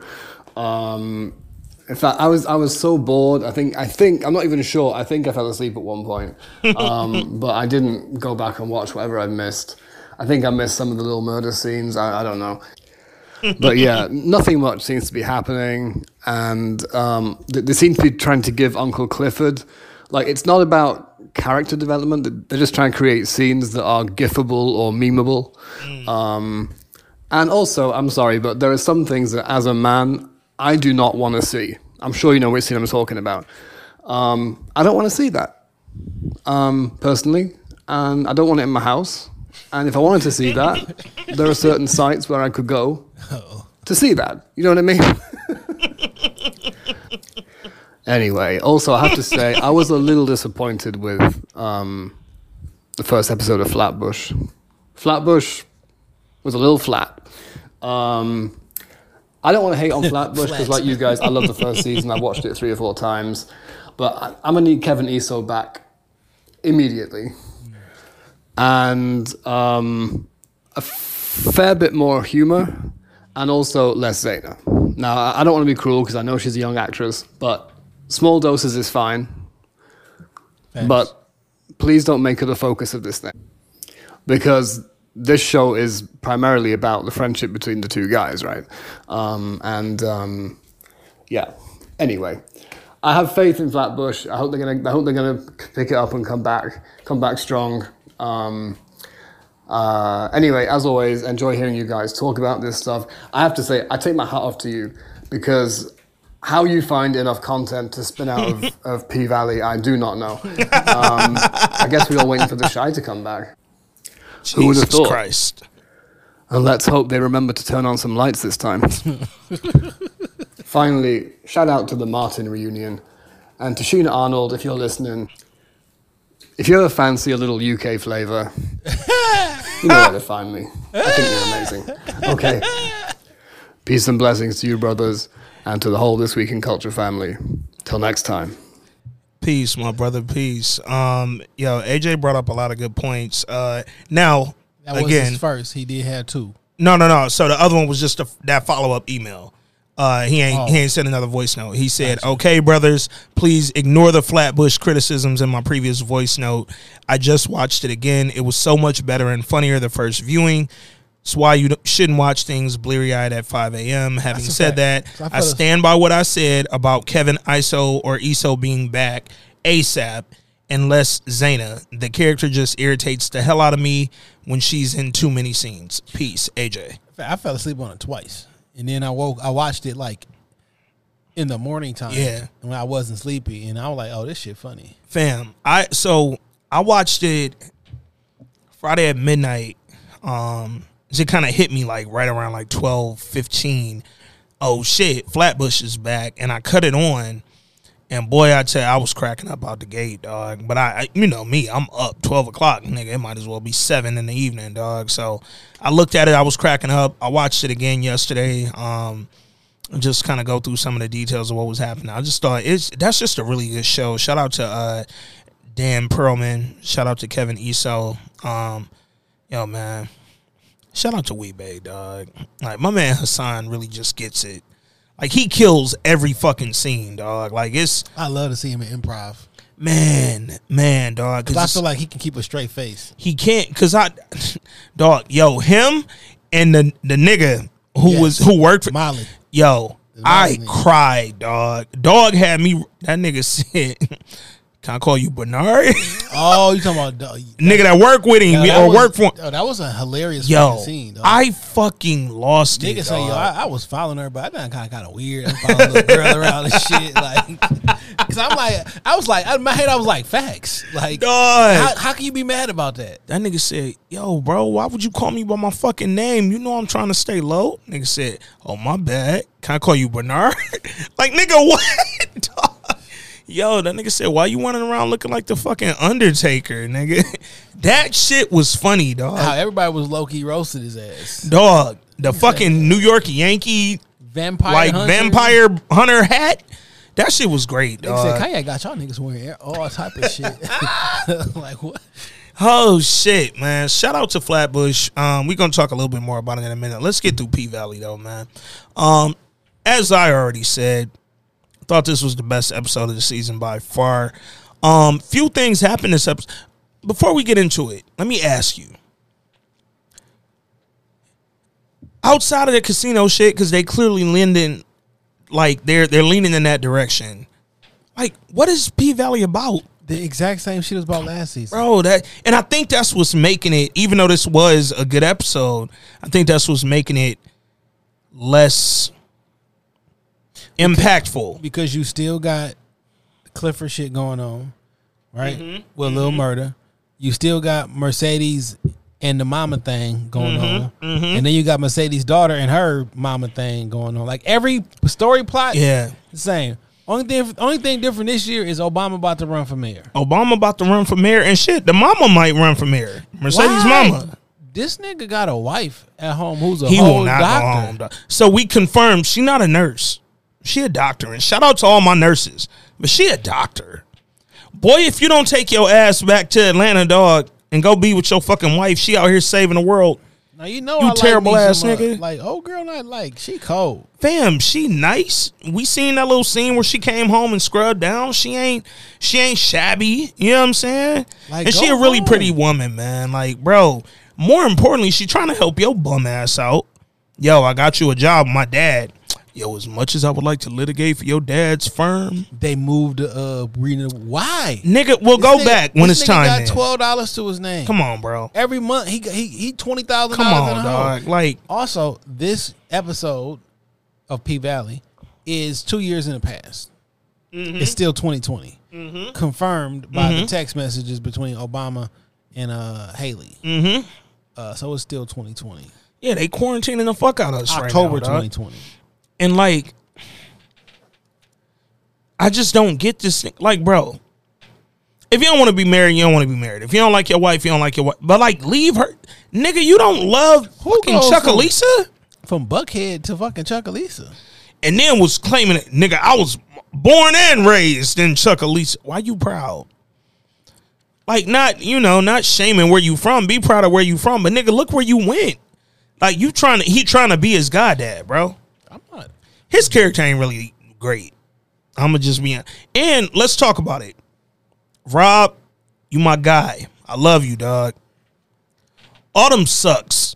Um, in fact, I was I was so bored. I think I think I'm not even sure. I think I fell asleep at one point, um, but I didn't go back and watch whatever I missed. I think I missed some of the little murder scenes. I, I don't know, but yeah, nothing much seems to be happening, and um, they, they seem to be trying to give Uncle Clifford like it's not about character development. They're just trying to create scenes that are gifable or memeable. Um, and also, I'm sorry, but there are some things that, as a man, I do not want to see. I'm sure you know which scene I'm talking about. Um, I don't want to see that, um, personally, and I don't want it in my house. And if I wanted to see that, there are certain sites where I could go to see that. You know what I mean? anyway, also, I have to say, I was a little disappointed with um, the first episode of Flatbush. Flatbush was a little flat. Um, I don't want to hate on Flatbush because, like you guys, I love the first season. I watched it three or four times, but I, I'm gonna need Kevin Iso back immediately, and um, a fair bit more humor, and also less Zeta. Now, I I don't want to be cruel because I know she's a young actress, but small doses is fine. But please don't make her the focus of this thing because this show is primarily about the friendship between the two guys, right? Um, and um, yeah. Anyway, I have faith in Flatbush. I hope they're gonna. I hope they're gonna pick it up and come back. Come back strong. Um, uh, anyway, as always, enjoy hearing you guys talk about this stuff. I have to say, I take my hat off to you because how you find enough content to spin out of, of P Valley, I do not know. Um, I guess we're all waiting for the shy to come back. Who would have Jesus thought? Christ. And let's hope they remember to turn on some lights this time. Finally, shout out to the Martin reunion and to Tichina Arnold if you're listening. If you ever fancy a little UK flavour, you know where to find me. I think you're amazing. Okay. Peace and blessings to you, brothers, and to the whole This Week in Culture family. Till next time. Peace, my brother. Peace. Um, yo, AJ brought up a lot of good points. Uh, now That was again, his first. He did have two. no, no, no. So the other one was just a, that follow up email. Uh, he ain't Oh. he ain't sent another voice note. He said, "Okay, brothers, please ignore the Flatbush criticisms in my previous voice note. I just watched it again. It was so much better and funnier the first viewing." That's why you shouldn't watch things bleary eyed at 5 a.m. Having That's said that, I I stand by what I said about Kevin Iso or Iso being back ASAP, unless Zayna. The character just irritates the hell out of me when she's in too many scenes. Peace, AJ. I fell asleep on it twice, and then I woke. I watched it like in the morning time. Yeah. when I wasn't sleepy, and I was like, "Oh, this shit funny." Fam, I so I watched it Friday at midnight. Um, it kind of hit me like right around like 12, 15. Oh shit, Flatbush is back, and I cut it on. And boy, I tell you, I was cracking up out the gate, dog. But I, I, you know me, I'm up twelve o'clock, nigga. It might as well be seven in the evening, dog. So I looked at it, I was cracking up. I watched it again yesterday. Um, just kind of go through some of the details of what was happening. I just thought it's that's just a really good show. Shout out to uh, Dan Perlman. Shout out to Kevin Iso. Um, yo man, shout out to Wee-Bey, dog. Like my man Hassan really just gets it. Like he kills every fucking scene, dog. Like it's I love to see him in improv man, man, dog. because I feel like he can keep a straight face. he can't because I, dog, yo, him and the the nigga who Yes. was who worked for Molly. Yo, The I nigga. cried, dog. Dog had me. That nigga said, "Can I call you Bernard?" Oh, you talking about dog, uh, nigga that work with him Yo, or was- work for him. yo, that was a hilarious Yo, scene. Dog. I fucking lost Nigga it. say, yo. I, I was following her, but I done kind of kind of weird. I'm following a girl around and shit, like, because I'm like, I was like, in my head, I was like, facts, like, how, how can you be mad about that? That nigga said, "Yo, bro, why would you call me by my fucking name? You know I'm trying to stay low." Nigga said, "Oh my bad. Can I call you Bernard?" like nigga, what? Dog? Yo, that nigga said, "Why you running around looking like the fucking Undertaker, nigga?" that shit was funny, dog. How everybody was low key roasted his ass. Dog, the fucking New York Yankee Vampire like hunter. vampire hunter hat. That shit was great, Nigga said, dog. Kanye got y'all niggas wearing all type of shit. like what? Oh shit, man! Shout out to Flatbush. Um, we're gonna talk a little bit more about it in a minute. Let's get through P Valley though, man. Um, as I already said, thought this was the best episode of the season by far. Um, few things happened this episode. Before we get into it, let me ask you. Outside of the casino shit, because they clearly leaning, like they're they're leaning in that direction. Like, what is P Valley about? The exact same shit as about last season. bro that and i think that's what's making it even though this was a good episode i think that's what's making it less impactful because you still got Clifford shit going on, right? Mhm. With Lil Murder. You still got Mercedes and the mama thing going Mhm. on. Mhm. And then you got Mercedes' daughter and her mama thing going on. Like every story plot, Yeah. the same. Only thing only thing different this year is Obama about to run for mayor. obama about to run for mayor and shit the mama might run for mayor mercedes Why? mama This nigga got a wife at home who's a he whole will not doctor. go home so we confirmed she not a nurse she a doctor and shout out to all my nurses but she a doctor boy if you don't take your ass back to atlanta dog and go be with your fucking wife she out here saving the world Now you know You I like terrible me ass some, nigga. Like old girl, not like she cold. fam, she nice. We seen that little scene where she came home and scrubbed down. She ain't she ain't shabby. You know what I'm saying? Like, and she a really home. pretty woman, man. Like, bro, more importantly, she trying to help your bum ass out. Yo, I got you a job, my dad. Yo, as much as I would like to litigate for your dad's firm, They moved to uh Reno. Why? nigga, we'll This go nigga- back when it's time. Got twelve dollars to his name. Come on, bro. Every month he got- he he twenty thousand. Come on, dog. Like, Also, this episode of P Valley is two years in the past. Mm-hmm. It's still 2020, Mhm. confirmed by the Mhm. text messages between Obama and uh Hailey. mm-hmm. Uh, so it's still 2020, Yeah, they quarantining the fuck out of us October right now, 2020. And like, I just don't get this thing. Like, bro, If you don't want to be married, you don't want to be married. If you don't like your wife, you don't like your wife. But like, leave her, nigga. You don't love fucking goes Chuck from- From Buckhead to fucking Chucalissa. and then was claiming it, nigga. I was born and raised in Chucalissa. Why you proud? Like, not you know, not shaming where you from. Be proud of where you from, but nigga, look where you went. Like you trying to, he trying to be his goddad, bro. His character ain't really great. I'm gonna just be and let's talk about it. Rob, you my guy. I love you, dog. Autumn sucks.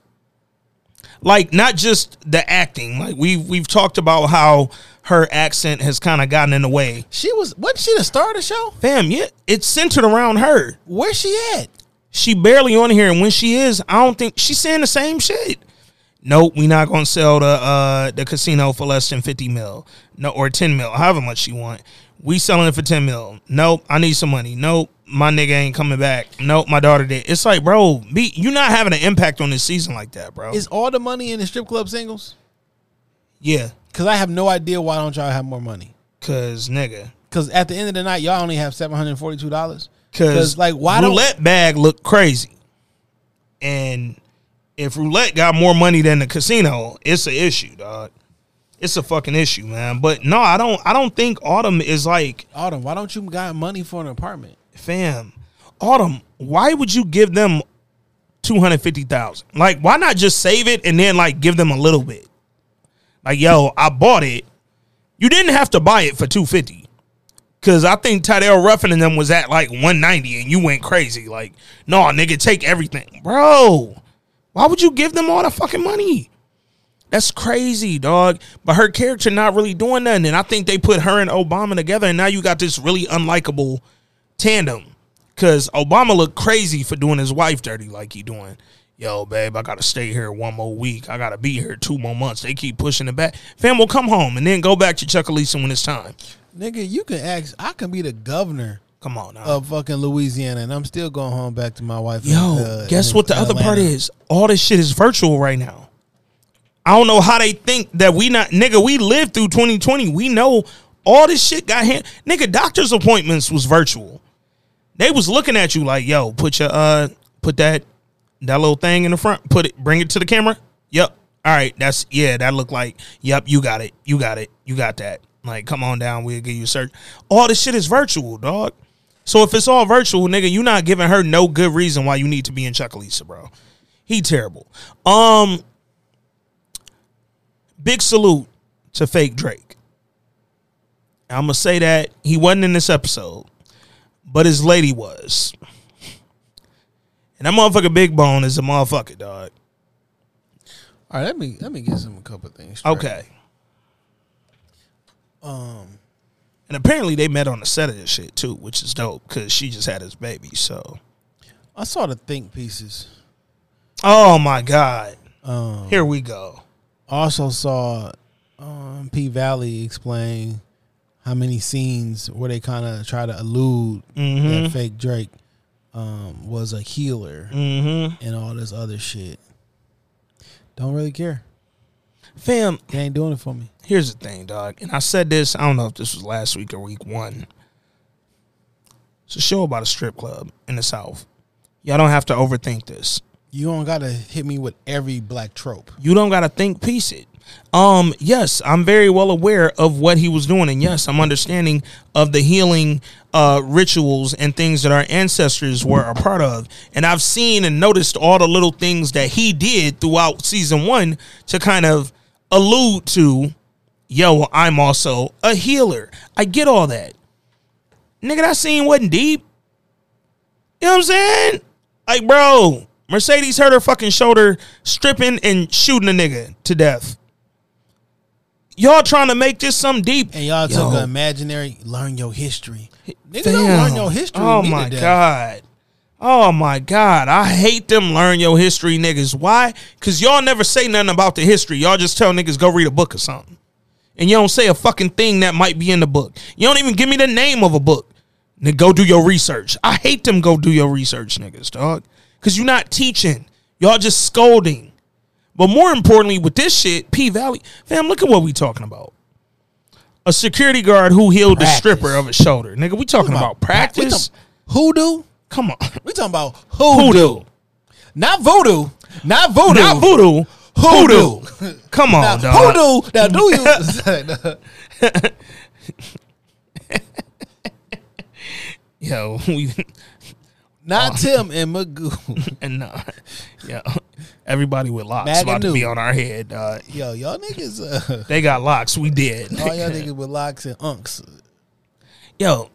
Like not just the acting. Like we've we've talked about how her accent has kind of gotten in the way. She was wasn't she the star of the show? Fam, yeah, it's centered around her. Where's she at? She barely on here, and when she is, I don't think she's saying the same shit. Nope, we not gonna sell the uh the casino for less than fifty mil, no, or ten mil, however much you want. We selling it for ten mil. Nope, I need some money. Nope, my nigga ain't coming back. Nope, my daughter did. It's like, bro, be you not having an impact on this season like that, bro. Is all the money in the strip club singles? yeah, Because I have no idea why don't y'all have more money. cause nigga, Because at the end of the night, y'all only have seven hundred forty-two dollars. cause like why don't roulette bag look crazy, and if roulette got more money than the casino, it's an issue, dog. It's a fucking issue, man. But no, I don't. I don't think Autumn is like Autumn? Why don't you got money for an apartment? fam, Autumn, why would you give them two hundred fifty thousand? Like, why not just save it and then like give them a little bit? Like, yo, I bought it. You didn't have to buy it for two fifty. Cause I think Tydell Ruffin and them was at like one ninety, and you went crazy. Like, no, nigga, take everything, bro. Why would you give them all the fucking money? That's crazy, dog. But her character not really doing nothing, and I think they put her and Obama together, and now you got this really unlikable tandem. Cause Obama looked crazy for doing his wife dirty like he doing. Yo, babe, I gotta stay here one more week. I gotta be here two more months. They keep pushing it back. Fam will come home and then go back to Chucalissa when it's time. Nigga, you can ask. I can be the governor Come on now. of fucking Louisiana, and I'm still going home back to my wife. Yo, in, uh, guess in what the other part is? All this shit is virtual right now. I don't know how they think that we not nigga, we lived through 2020. We know all this shit got hand nigga, doctor's appointments was virtual. They was looking at you like, yo, put your uh put that that little thing in the front, put it, bring it to the camera. Yep. All right, that's yeah, that looked like, yep, you got it. You got it. You got that. Like, come on down, we'll give you a search. All this shit is virtual, dog. So if it's all virtual, nigga, you not giving her no good reason why you need to be in Chucalissa, bro. He terrible. Um big salute to fake Drake. I'm gonna say that he wasn't in this episode, but his lady was. And that motherfucker Big Bone is a motherfucker, dog. All right, let me let me get some a couple things. straight. Okay. Um, And apparently they met on the set of this shit too, which is dope because she just had his baby. So, I saw the think pieces. oh my god, Um, here we go. also saw um, P Valley explain how many scenes where they kind of try to allude Mhm. that fake Drake um, was a healer Mm-hmm. and all this other shit. Don't really care. Fam, They ain't doing it for me. here's the thing, dog. And I said this. I don't know if this was last week or week one. It's a show about a strip club in the South. Y'all don't have to overthink this. You don't gotta hit me with every black trope. You don't got to think piece it. Um, yes, I'm very well aware of what he was doing, and yes, I'm understanding of the healing uh, rituals and things that our ancestors were a part of. And I've seen and noticed all the little things that he did throughout season one to kind of allude to, yo, I'm also a healer. I get all that. Nigga, that scene wasn't deep. You know what I'm saying? Like, bro, Mercedes hurt her fucking shoulder stripping and shooting a nigga to death. Y'all trying to make this some deep. And y'all took Yo. an imaginary learn your history. Nigga Fam. don't learn your history. Oh my god. Oh my god. I hate them learn your history niggas. Why? Cause y'all never say nothing about the history. Y'all just tell niggas go read a book or something. And you don't say a fucking thing that might be in the book. You don't even give me the name of a book. Then go do your research. I hate them go do your research, niggas, dog. Cause you're not teaching. Y'all just scolding. But more importantly, with this shit, P Valley, fam, look at what we talking about. A security guard who healed the stripper of his shoulder. Nigga, we talking about, We practice. talk- Hoodoo? Come on. We talking about hoodoo. Not voodoo. Not voodoo. Not voodoo. Hoodoo. Come Now, on, dog. hoodoo. Now, do you? Yo, we Not Tim and Magoo. and uh, yo, everybody with locks Maga about to be on our head. Uh, Yo, y'all niggas. Uh, they got locks. We did. all y'all niggas with locks and unks. Yo,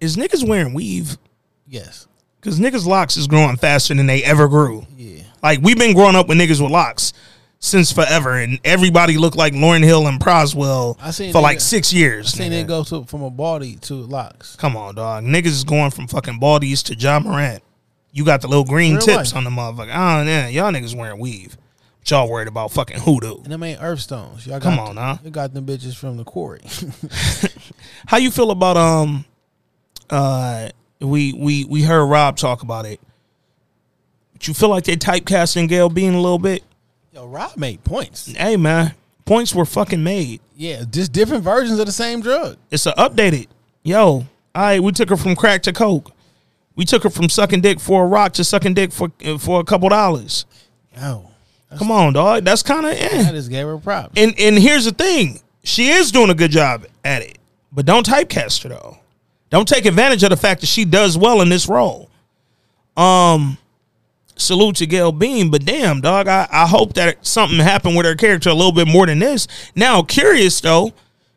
is niggas wearing weave? Yes. Because niggas locks is growing faster than they ever grew. Yeah. Like we've been growing up with niggas with locks since forever, and everybody looked like Lauryn Hill and Proswell I seen for like six I years. seen nigga. it go to, from a baldy to locks. Come on, dog. Niggas is going from fucking baldies to Ja Morant. You got the little green Real tips life. on the motherfucker. Oh, yeah. Y'all niggas wearing weave. But y'all worried about fucking hoodoo. And them ain't earth stones. Y'all got Come on, the, now. You got them bitches from the quarry. How you feel about um uh we we we heard Rob talk about it. But you feel like they typecasting Gail Bean a little bit? Yo, Rob made points. Hey man, points were fucking made. Yeah, just different versions of the same drug. It's a updated. Yo, all right, we took her from crack to coke. We took her from sucking dick for a rock to sucking dick for uh, for a couple dollars. Yo, Come on, dog. That's kind of eh. I just gave her props. And and here's the thing, she is doing a good job at it, but don't typecast her though. Don't take advantage of the fact that she does well in this role. Um, salute to Gail Bean, but damn, dog, I, I hope that something happened with her character a little bit more than this. Now, curious though,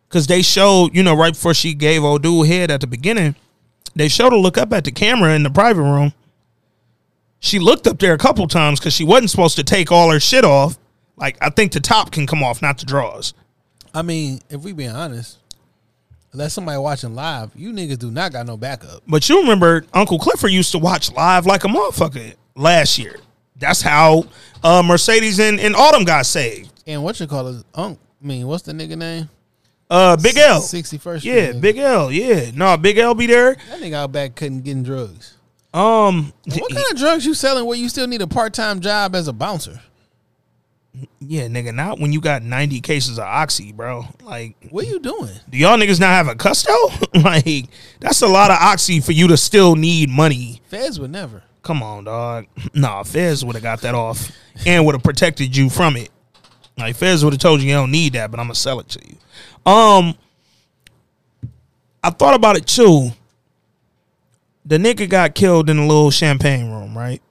because they showed, you know, right before she gave O'Doul head at the beginning, they showed her look up at the camera in the private room. She looked up there a couple times because she wasn't supposed to take all her shit off. Like I think the top can come off, not the drawers. I mean, if we be honest, unless somebody watching live, you niggas do not got no backup. But you remember Uncle Clifford used to watch live like a motherfucker last year. That's how uh, Mercedes and, and Autumn got saved. And what you call it? Unk. I mean, what's the nigga name? Uh, Big L. 61st Yeah, nigga. Big L. Yeah. No, Big L be there. That nigga out back couldn't getting drugs. Um, What kind of drugs you selling where you still need a part time job as a bouncer? Yeah, nigga, not when you got 90 cases of Oxy, bro. Like, What are you doing? do y'all niggas not have a custo? like, that's a lot of Oxy for you to still need money. Feds would never. Come on, dog. Nah, Fez would have got that off and would have protected you from it. Like Fez would have told you you don't need that, but I'm gonna sell it to you. Um, I thought about it too. The nigga got killed in a little champagne room, right?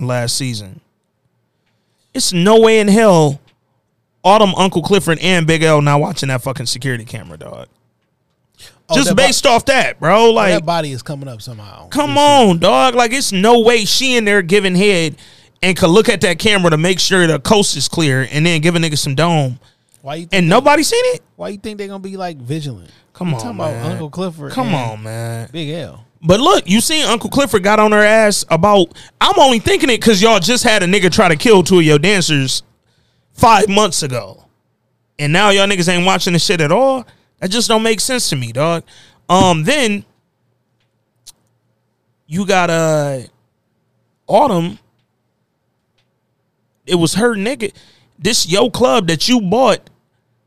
Last season. It's no way in hell Autumn, Uncle Clifford, and Big L not watching that fucking security camera, dog. Oh, Just that bo- based off that, bro. Oh, Like that body is coming up somehow. Come on, dog. Like it's no way she in there giving head and could look at that camera to make sure the coast is clear and then give a nigga some dome. Why you And they- nobody seen it? Why you think they gonna be like vigilant? Come You on, talking man. about Uncle Clifford? Come on, man. Big L. But look, you seen Uncle Clifford got on her ass about. I'm only thinking it because y'all just had a nigga try to kill two of your dancers five months ago, and now y'all niggas ain't watching the shit at all. That just don't make sense to me, dog. Um, then you got uh Autumn. It was her nigga. This yo club that you bought.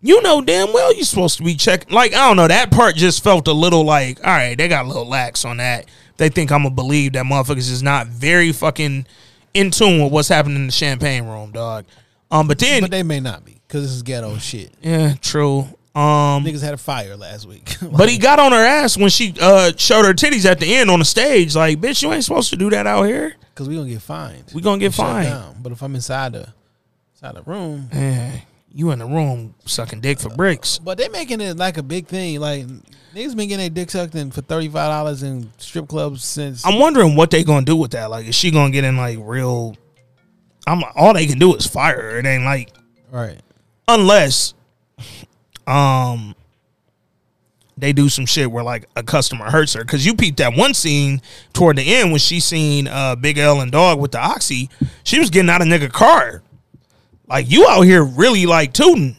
You know damn well you're supposed to be checking. Like I don't know. That part just felt a little like, all right, they got a little lax on that. They think I'm gonna believe that motherfuckers is not very fucking in tune with what's happening in the champagne room, dog. Um, but then, But they may not be because this is ghetto shit. yeah, true. Um, Niggas had a fire last week. but he got on her ass when she uh showed her titties at the end on the stage. Like, bitch, you ain't supposed to do that out here. because we gonna get fined. We gonna get Shut fined. down. But if I'm inside the inside the room, Yeah, you in the room sucking dick for bricks. but they making it like a big thing. Like niggas been getting their dick sucked in for thirty five dollars in strip clubs since. I'm wondering what they gonna do with that. Like, is she gonna get in like real? I'm all they can do is fire her. It ain't like right. unless, um, they do some shit where like a customer hurts her. Cause you peeped that one scene toward the end when she seen uh Big L and Dog with the oxy. She was getting out of nigga car. Like you out here really like tooting.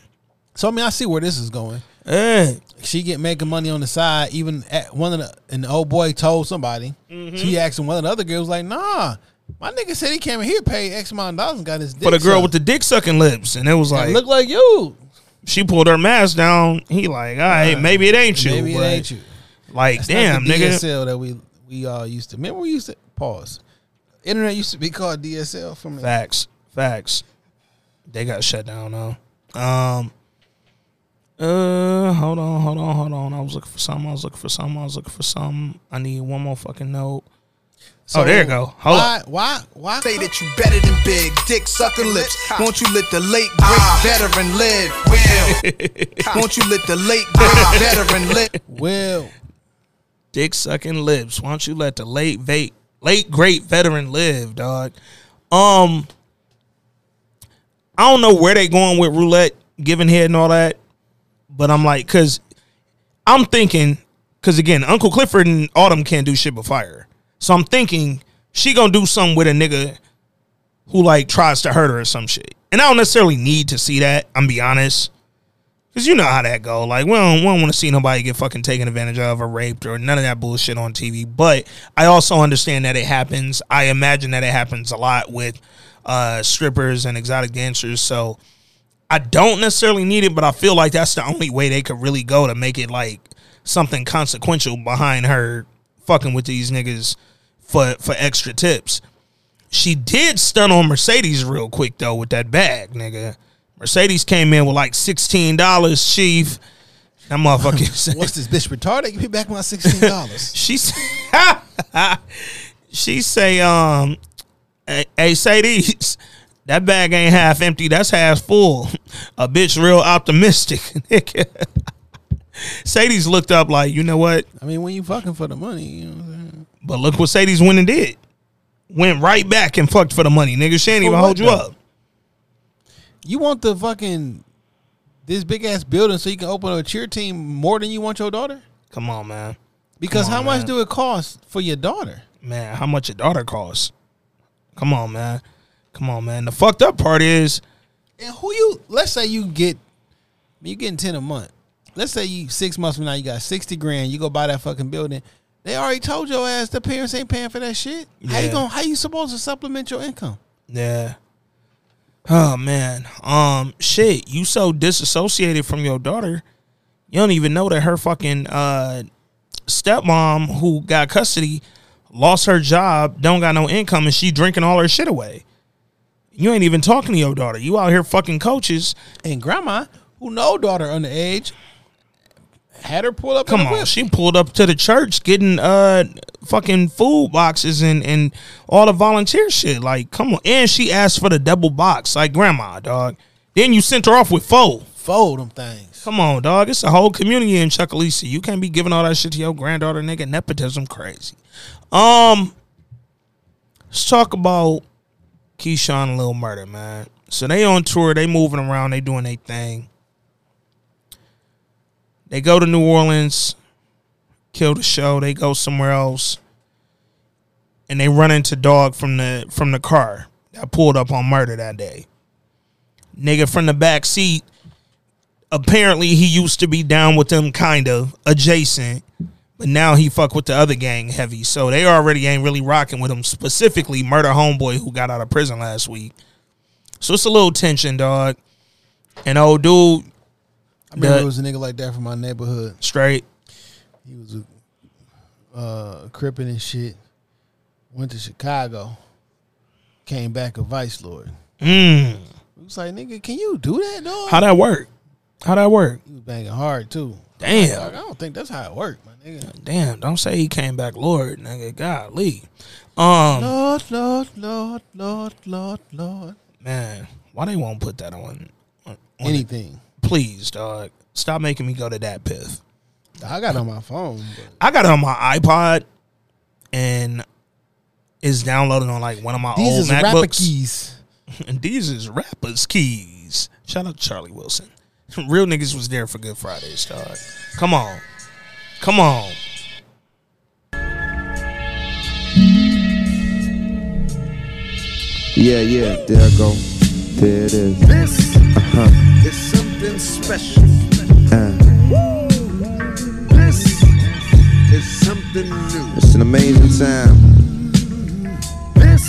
So I mean, I see where this is going. Yeah. She get making money on the side. Even at one of the and the old boy told somebody. Mm-hmm. She asked him one of the other girls like, "Nah, my nigga said he came in here, paid X amount of dollars, and got his dick For the girl sucked. with the dick sucking lips, and it was like look like you. she pulled her mask down. He like, all right, maybe it ain't you. Maybe it ain't you. Like, That's damn, nigga. DSL that we we all used to remember we used to pause. Internet used to be called DSL from Facts, facts. They got shut down though. Um. Uh, hold on, hold on, hold on. I was looking for something. I was looking for something. I was looking for something. I need one more fucking note. oh, there you go. Hold on. why, up. Why? Why? Say that you better than big dick sucking lips. Won't you let the late great veteran live? Will. Won't you let the late great veteran live? Will. Dick sucking lips. Why don't you let the late va- late great veteran live, dog? Um, I don't know where they going with roulette, giving head and all that, but I'm like, cause I'm thinking, cause again, Uncle Clifford and Autumn can't do shit but fire. So I'm thinking she gonna do something with a nigga who like tries to hurt her or some shit. And I don't necessarily need to see that. I'm be honest. Cause you know how that go. Like we don't, we don't want to see nobody get fucking taken advantage of or raped or none of that bullshit on TV. But I also understand that it happens. I imagine that it happens a lot with uh, strippers and exotic dancers. So I don't necessarily need it, but I feel like that's the only way they could really go to make it like something consequential behind her fucking with these niggas for for extra tips. She did stun on Mercedes real quick though with that bag, nigga. Mercedes came in with like sixteen dollars, chief. That motherfucker. What's this bitch retarded? Give me back my sixteen dollars. she s- she say, um, hey, hey, say these. That bag ain't half empty. That's half full. A bitch real optimistic. nigga. Sadie's looked up like, you know what? I mean, when you fucking for the money, you know what I'm saying? But look what Sadie's went and did. Went right back and fucked for the money, nigga. She ain't even hold you though? up. You want the fucking this big ass building so you can open a cheer team more than you want your daughter? Come on, man. Because Come how on, much man. do it cost for your daughter? Man, how much your daughter costs? Come on, man. Come on, man. The fucked up part is And who you? Let's say you get you getting ten a month. Let's say you six months from now you got sixty grand. You go buy that fucking building. They already told your ass the parents ain't paying for that shit. How you Yeah. going? How you supposed to supplement your income? Yeah. Oh man. Um shit, you so disassociated from your daughter. You don't even know that her fucking uh stepmom who got custody lost her job, don't got no income and she drinking all her shit away. You ain't even talking to your daughter. You out here fucking coaches. And grandma, who know daughter underage, had her pull up. Come on, she pulled up to the church getting uh fucking food boxes and and all the volunteer shit. Like, come on, and she asked for the double box, like grandma, dog. Then you sent her off with four. fold them things. Come on, dog. It's a whole community in Chucalissa. You can't be giving all that shit to your granddaughter, nigga. Nepotism crazy. Um, let's talk about Keyshawn and Lil Murder, man. So they on tour, they moving around, they doing their thing. They go to New Orleans, kill the show. They go somewhere else, and they run into dog from the from the car that pulled up on Murder that day. Nigga from the back seat apparently he used to be down with them kind of adjacent but now he fuck with the other gang heavy so they already ain't really rocking with him specifically murder homeboy who got out of prison last week so it's a little tension dog and old dude I remember the- it was a nigga like that from my neighborhood. straight He was a uh, crippin' and shit. Went to Chicago. Came back a vice lord. mm. It was like, nigga, can you do that, dog? how that work how that work He was banging hard too. Damn. Like, I don't think that's how it worked, nigga. damn don't say he came back lord nigga golly um Lord, Lord, Lord, Lord, Lord, Lord. man why they won't put that on, on Anything. please dog stop making me go to that pith I got it on my phone. But I got it on my iPod, and it's downloaded on like one of my these old is rapper MacBooks. keys. And these is rappers' keys. Shout out to Charlie Wilson. Real niggas was there for Good Fridays, dog. Come on, come on. Yeah, yeah, there I go. There it is. This Uh-huh. is something special. Uh, This is something new. it's an amazing time. This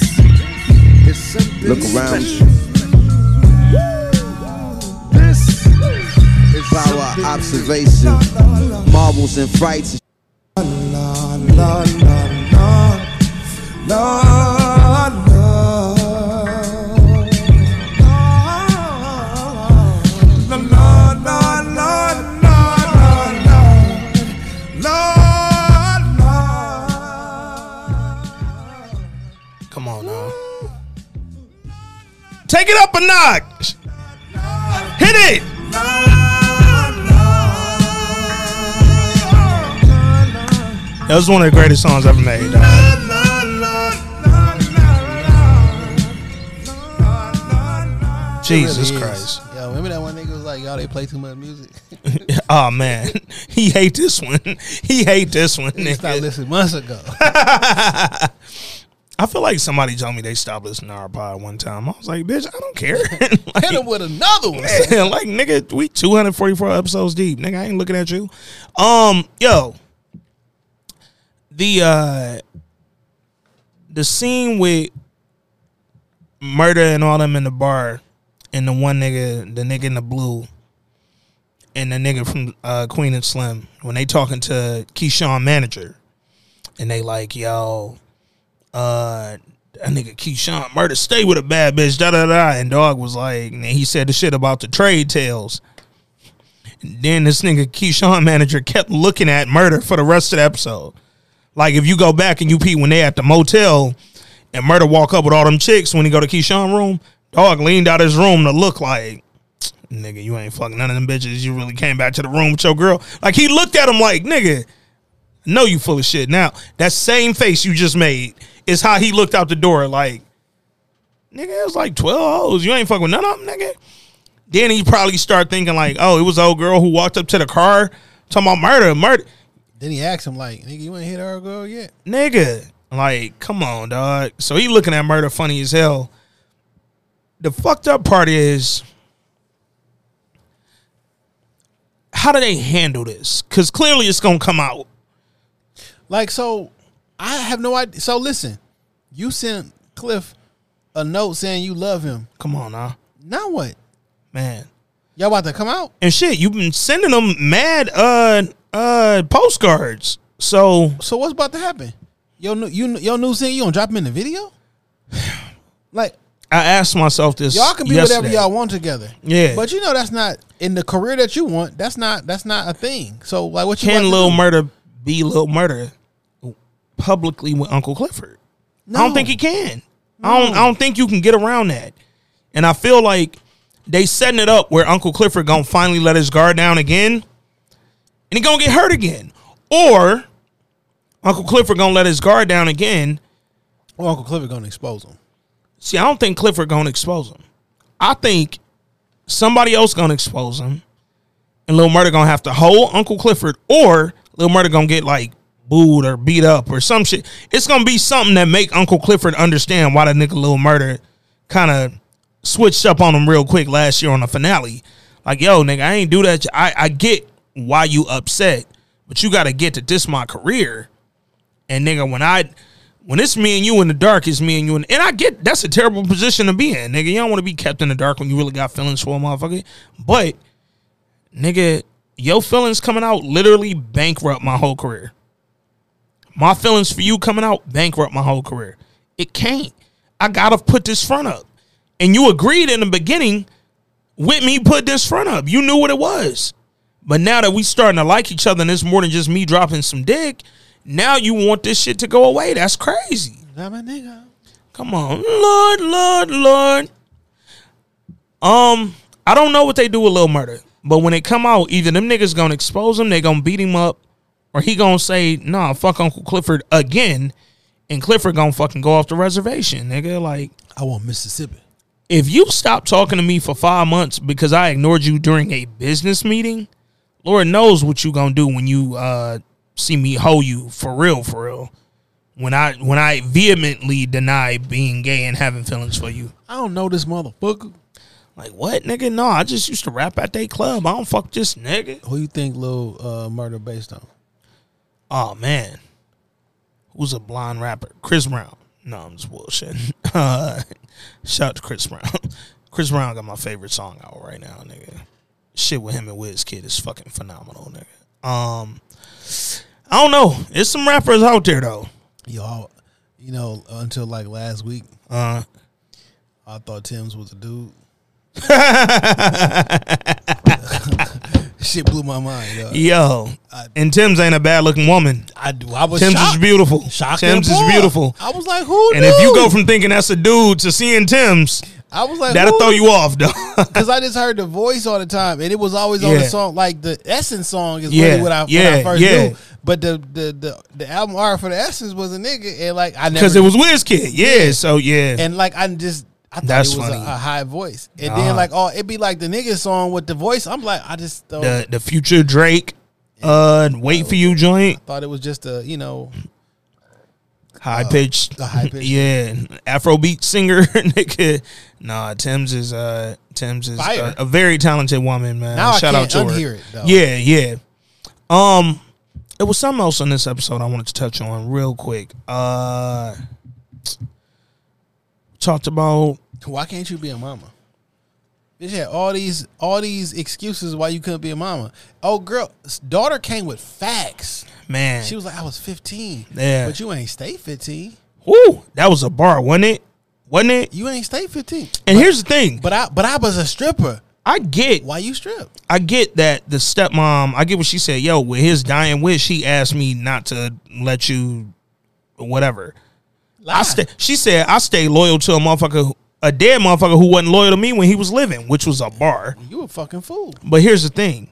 is something Look around special. This Power observation. Marbles and frights. Come on now. Take it up a notch. Hit it. That was one of the greatest songs ever made. dog. Jesus Really is. Christ. Yo, remember that one nigga was like, y'all, they play too much music. oh man, he hate this one. He hate this one. He stopped listening months ago. I feel like somebody told me they stopped listening to our pod one time. I was like, bitch, I don't care. Hit him with another one. Man, like nigga, we 244 episodes deep. Nigga, I ain't looking at you. Um, yo. The uh the scene with murder and all them in the bar and the one nigga, the nigga in the blue and the nigga from uh Queen and Slim when they talking to Keyshawn manager and they like, yo, uh that nigga Keyshawn murder stay with a bad bitch, da da da. And dog was like, and he said the shit about the trade tales. And then this nigga Keyshawn manager kept looking at murder for the rest of the episode. Like if you go back and you peep when they at the motel and murder walk up with all them chicks when he go to Keyshawn room, dog leaned out his room to look like nigga, you ain't fucking none of them bitches. You really came back to the room with your girl. Like he looked at him like, nigga, know you full of shit. Now, that same face you just made is how he looked out the door, like, nigga, it was like 12 hoes. You ain't fucking with none of them, nigga. Then he probably start thinking like, oh, it was old girl who walked up to the car talking about murder, murder. Then he asked him, like, nigga, you ain't hit our girl yet? Nigga. Like, come on, dog. So he looking at murder funny as hell. The fucked up part is how do they handle this? Because clearly it's gonna come out. Like, so I have no idea. So listen, you sent Cliff a note saying you love him. Come on now. Now what? Man. Y'all about to come out? And shit, you've been sending them mad uh uh postcards. So So what's about to happen? Yo, new, you your new thing, you gonna drop him in the video? Like I asked myself this. y'all can be yesterday. whatever y'all want together. Yeah. But you know that's not in the career that you want. That's not that's not a thing. So like, what you Can Lil? Murder be Lil Murder publicly with Uncle Clifford? No. I don't think he can. I don't. I don't think you can get around that. And I feel like they setting it up where Uncle Clifford gonna finally let his guard down again, and he gonna get hurt again, or Uncle Clifford gonna let his guard down again. Or Uncle Clifford gonna expose him. See, I don't think Clifford gonna expose him. I think somebody else gonna expose him, and Lil Murder gonna have to hold Uncle Clifford, or Lil Murder gonna get like booed or beat up or some shit. It's gonna be something that make Uncle Clifford understand why the nigga Lil Murder kind of switched up on him real quick last year on the finale. Like, yo, nigga, I ain't do that. I, I get why you upset, but you gotta get that this my career. And nigga, when I when it's me and you in the dark, it's me and you in, and I get that's a terrible position to be in, nigga. You don't want to be kept in the dark when you really got feelings for a motherfucker. But nigga, your feelings coming out literally bankrupt my whole career. My feelings for you coming out bankrupt my whole career. It can't. I gotta put this front up. And you agreed in the beginning with me put this front up. You knew what it was. But now that we starting to like each other and it's more than just me dropping some dick, now you want this shit to go away. That's crazy. I'm a nigga. Come on. Lord, Lord, Lord. Um, I don't know what they do with Lil Murder. But when it come out, either them niggas gonna expose him, they gonna beat him up, or he gonna say, nah, fuck Uncle Clifford again, and Clifford gonna fucking go off the reservation, nigga. Like, I want Mississippi. if you stop talking to me for five months because I ignored you during a business meeting, Lord knows what you gonna do when you uh see me hoe you for real, for real. When I when I vehemently deny being gay and having feelings for you. I don't know this motherfucker. Like what, nigga? No, I just used to rap at that club. I don't fuck this nigga. Who you think Lil uh, Murder based on? Oh man, who's a blonde rapper? Chris Brown. No, I'm just bullshitting. Uh, shout out to Chris Brown. Chris Brown got my favorite song out right now, nigga. Shit with him and Wizkid is fucking phenomenal, nigga. Um, I don't know. There's some rappers out there though. Yo, You know, until like last week, Uh, I thought Tems was a dude. Shit blew my mind. dog. yo, and Tems ain't a bad looking woman. I do. I was Tems shocked. is beautiful. Shocked Tems is beautiful. I was like, who? And if you go from thinking that's a dude to seeing Tems, I was like, that'll throw you off, though. because I just heard the voice all the time, and it was always on the song. Like the Essence song is Yeah, really what I, yeah, I first yeah. knew. But the, the the the album art for the Essence was a nigga, and like I never Because it was Wizkid. Yeah, so yeah. and like I just I thought That's it was a, funny. a high voice, and Nah. then like oh it'd be like the nigga song with the voice. I'm like I just thought, the the future Drake, uh, wait for you joint, thought it was just a you know high pitched, a high-pitched- yeah, Afrobeat singer. nigga. Nah, Tems is uh Tems is a, a very talented woman, man. Now Shout out to her. it. Yeah, yeah. Um, it was something else on this episode I wanted to touch on real quick. Uh, talked about why can't you be a mama? Bitch had all these all these excuses why you couldn't be a mama. Oh girl, daughter came with facts. Man. She was like, I was 15. Yeah. But you ain't stay 15. Woo, that was a bar, wasn't it? Wasn't it? You ain't stay 15. And here's the thing. But I but I was a stripper. I get Why you strip? I get that the stepmom, I get what she said. Yo, with his dying wish, he asked me not to let you, whatever. I stay, she said I stay loyal to a motherfucker, who- a dead motherfucker who wasn't loyal to me when he was living, which was a bar. You a fucking fool. But here's the thing,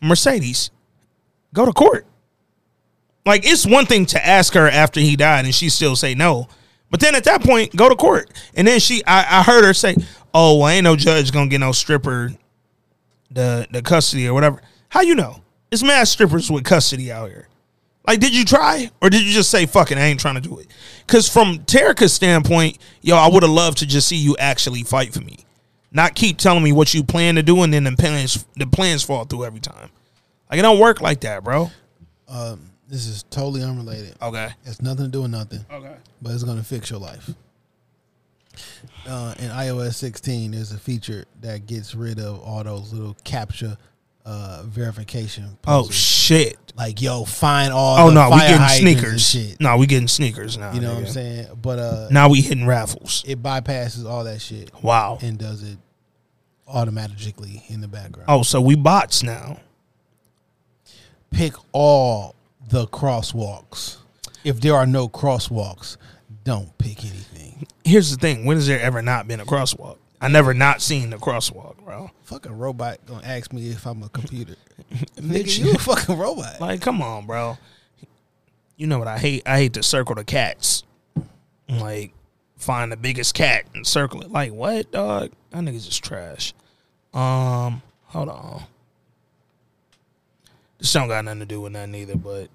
Mercedes, go to court. Like it's one thing to ask her after he died and she still say no, but then at that point, go to court. And then she, I, I heard her say, "Oh, well, ain't no judge gonna get no stripper the the custody or whatever." How you know? It's mad strippers with custody out here. Like, did you try or did you just say fuck it? I ain't trying to do it. Because from Terrica's standpoint, yo, I would have loved to just see you actually fight for me, not keep telling me what you plan to do and then the plans the plans fall through every time. Like it don't work like that, bro. Um, this is totally unrelated. Okay. It's nothing to do with nothing. Okay. But it's gonna fix your life. Uh, in iOS 16, there's a feature that gets rid of all those little CAPTCHA uh, verification. Oh shit. Like yo, find all. Oh the no, we getting sneakers. Shit. No, we getting sneakers now. You know what I'm saying? But uh, Now we hitting raffles. it bypasses all that shit. Wow. And does it automatically in the background. Oh, so we bots now. Pick all the crosswalks. If there are no crosswalks, don't pick anything. Here's the thing: when has there ever not been a crosswalk? I never not seen the crosswalk, bro. Fucking robot gonna ask me if I'm a computer. Nigga, you a fucking robot. Like, come on, bro. You know what I hate? I hate to circle the cats. Like, find the biggest cat and circle it. Like, what, dog? That niggas is trash. Um, hold on. This don't got nothing to do with nothing either, but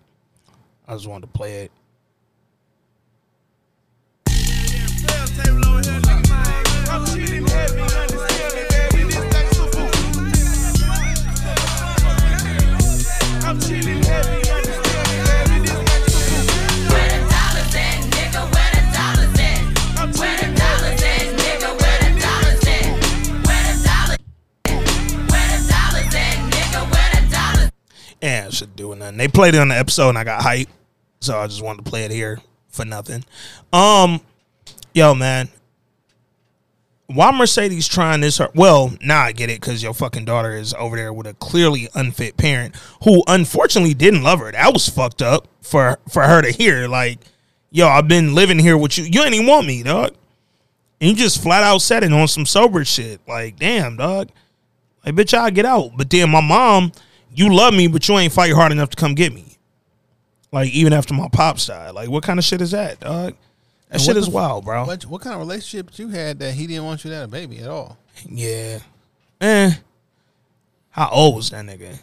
I just wanted to play it. Yeah, it should do nothing. They played it on the episode and I got hype. So I just wanted to play it here for nothing. Um, yo, man. Why Mercedes trying this? Her- well, now I get it because your fucking daughter is over there with a clearly unfit parent who unfortunately didn't love her. That was fucked up for for her to hear. Like, yo, I've been living here with you. You ain't even want me, dog. And you just flat out said it on some sober shit. Like, damn, dog. Like, bitch, I'll get out. But then my mom, you love me, but you ain't fight hard enough to come get me. Like, even after my pops died. Like, what kind of shit is that, dog? That And shit is f- wild, bro. What, what kind of relationship you had that he didn't want you to have a baby at all? Yeah. Eh. How old was that nigga?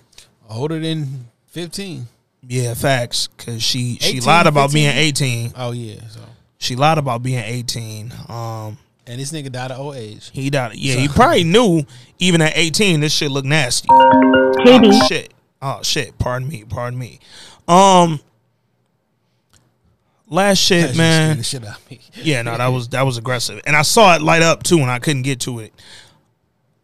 Older than 15. Yeah, facts. Cause she she lied about 15? being eighteen. Oh, yeah. So. She lied about being eighteen. Um And this nigga died of old age. he died. Yeah, So- he probably knew even at eighteen this shit looked nasty. KB. Oh shit. Oh shit. Pardon me. Pardon me. Um last shit, man. the shit out of me. Yeah, no, that was that was aggressive, and I saw it light up too, and I couldn't get to it.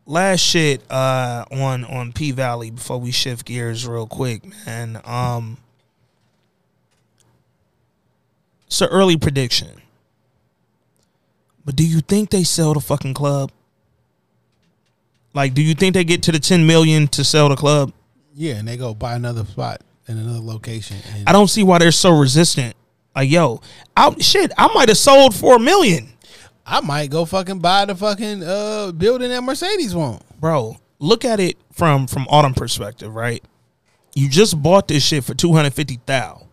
Last shit uh, on on P Valley before we shift gears real quick, man. Um, it's an early prediction. But do you think they sell the fucking club? Like, do you think they get to the ten million to sell the club? Yeah, and they go buy another spot in another location. And I don't see why they're so resistant. Like, yo, I, shit, I might have sold for a million, I might go fucking buy the fucking uh building that Mercedes want. bro. Look at it from from autumn perspective, right? You just bought this shit for two hundred fifty thousand.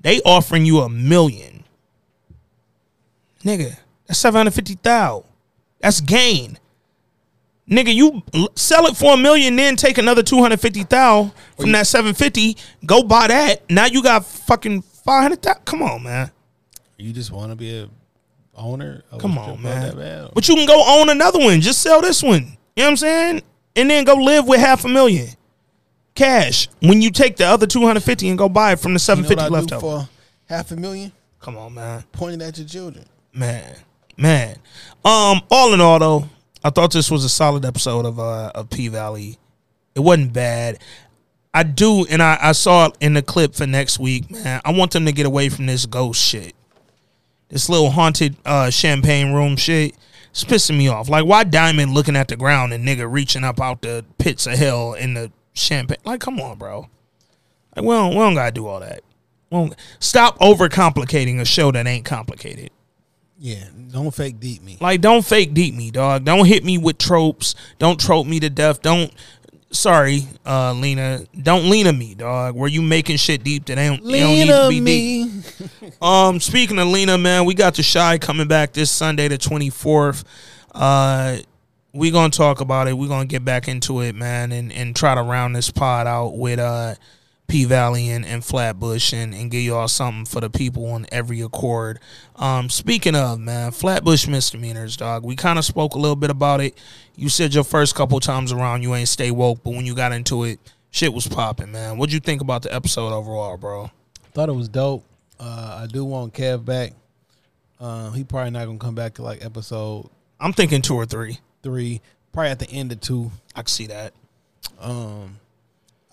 They offering you a million, nigga. That's seven hundred fifty thousand. That's gain, nigga. You sell it for a million, then take another two hundred fifty thousand from that seven fifty. Go buy that. Now you got fucking five hundred thousand. Come on, man. You just want to be a owner? Of Come on, man. That bad? But you can go own another one. Just sell this one. You know what I'm saying? And then go live with half a million cash when you take the other 250 and go buy it from the You know 750 left over. for half a million? Come on, man. Pointing at your children. Man, man. Um, all in all, though, I thought this was a solid episode of uh of P Valley. It wasn't bad. I do, and I, I saw it in the clip for next week, man. I want them to get away from this ghost shit. This little haunted uh champagne room shit. It's pissing me off. Like, why Diamond looking at the ground and nigga reaching up out the pits of hell in the champagne? Like, come on, bro. Like, we don't, we don't gotta do all that. Stop overcomplicating a show that ain't complicated. Yeah, don't fake deep me. Like, don't fake deep me, dog. Don't hit me with tropes. Don't trope me to death. Don't. Sorry, uh, Lena. Don't Lena me, dog. Were you making shit deep that ain't, they don't need to be deep. Um, speaking of Lena, man, we got the Chi coming back this Sunday, the twenty fourth. Uh, we gonna talk about it. We gonna get back into it, man, and and try to round this pod out with uh P Valley and, and Flatbush and, and give y'all something for the people on every accord. Um, speaking of man, Flatbush misdemeanors, dog. We kind of spoke a little bit about it. You said your first couple times around you ain't stay woke, but when you got into it, shit was popping, man. What'd you think about the episode overall, bro? Thought it was dope. Uh, I do want Kev back. Uh, he probably not gonna come back to like episode I'm thinking two or three. three, probably at the end of two. I can see that. Um,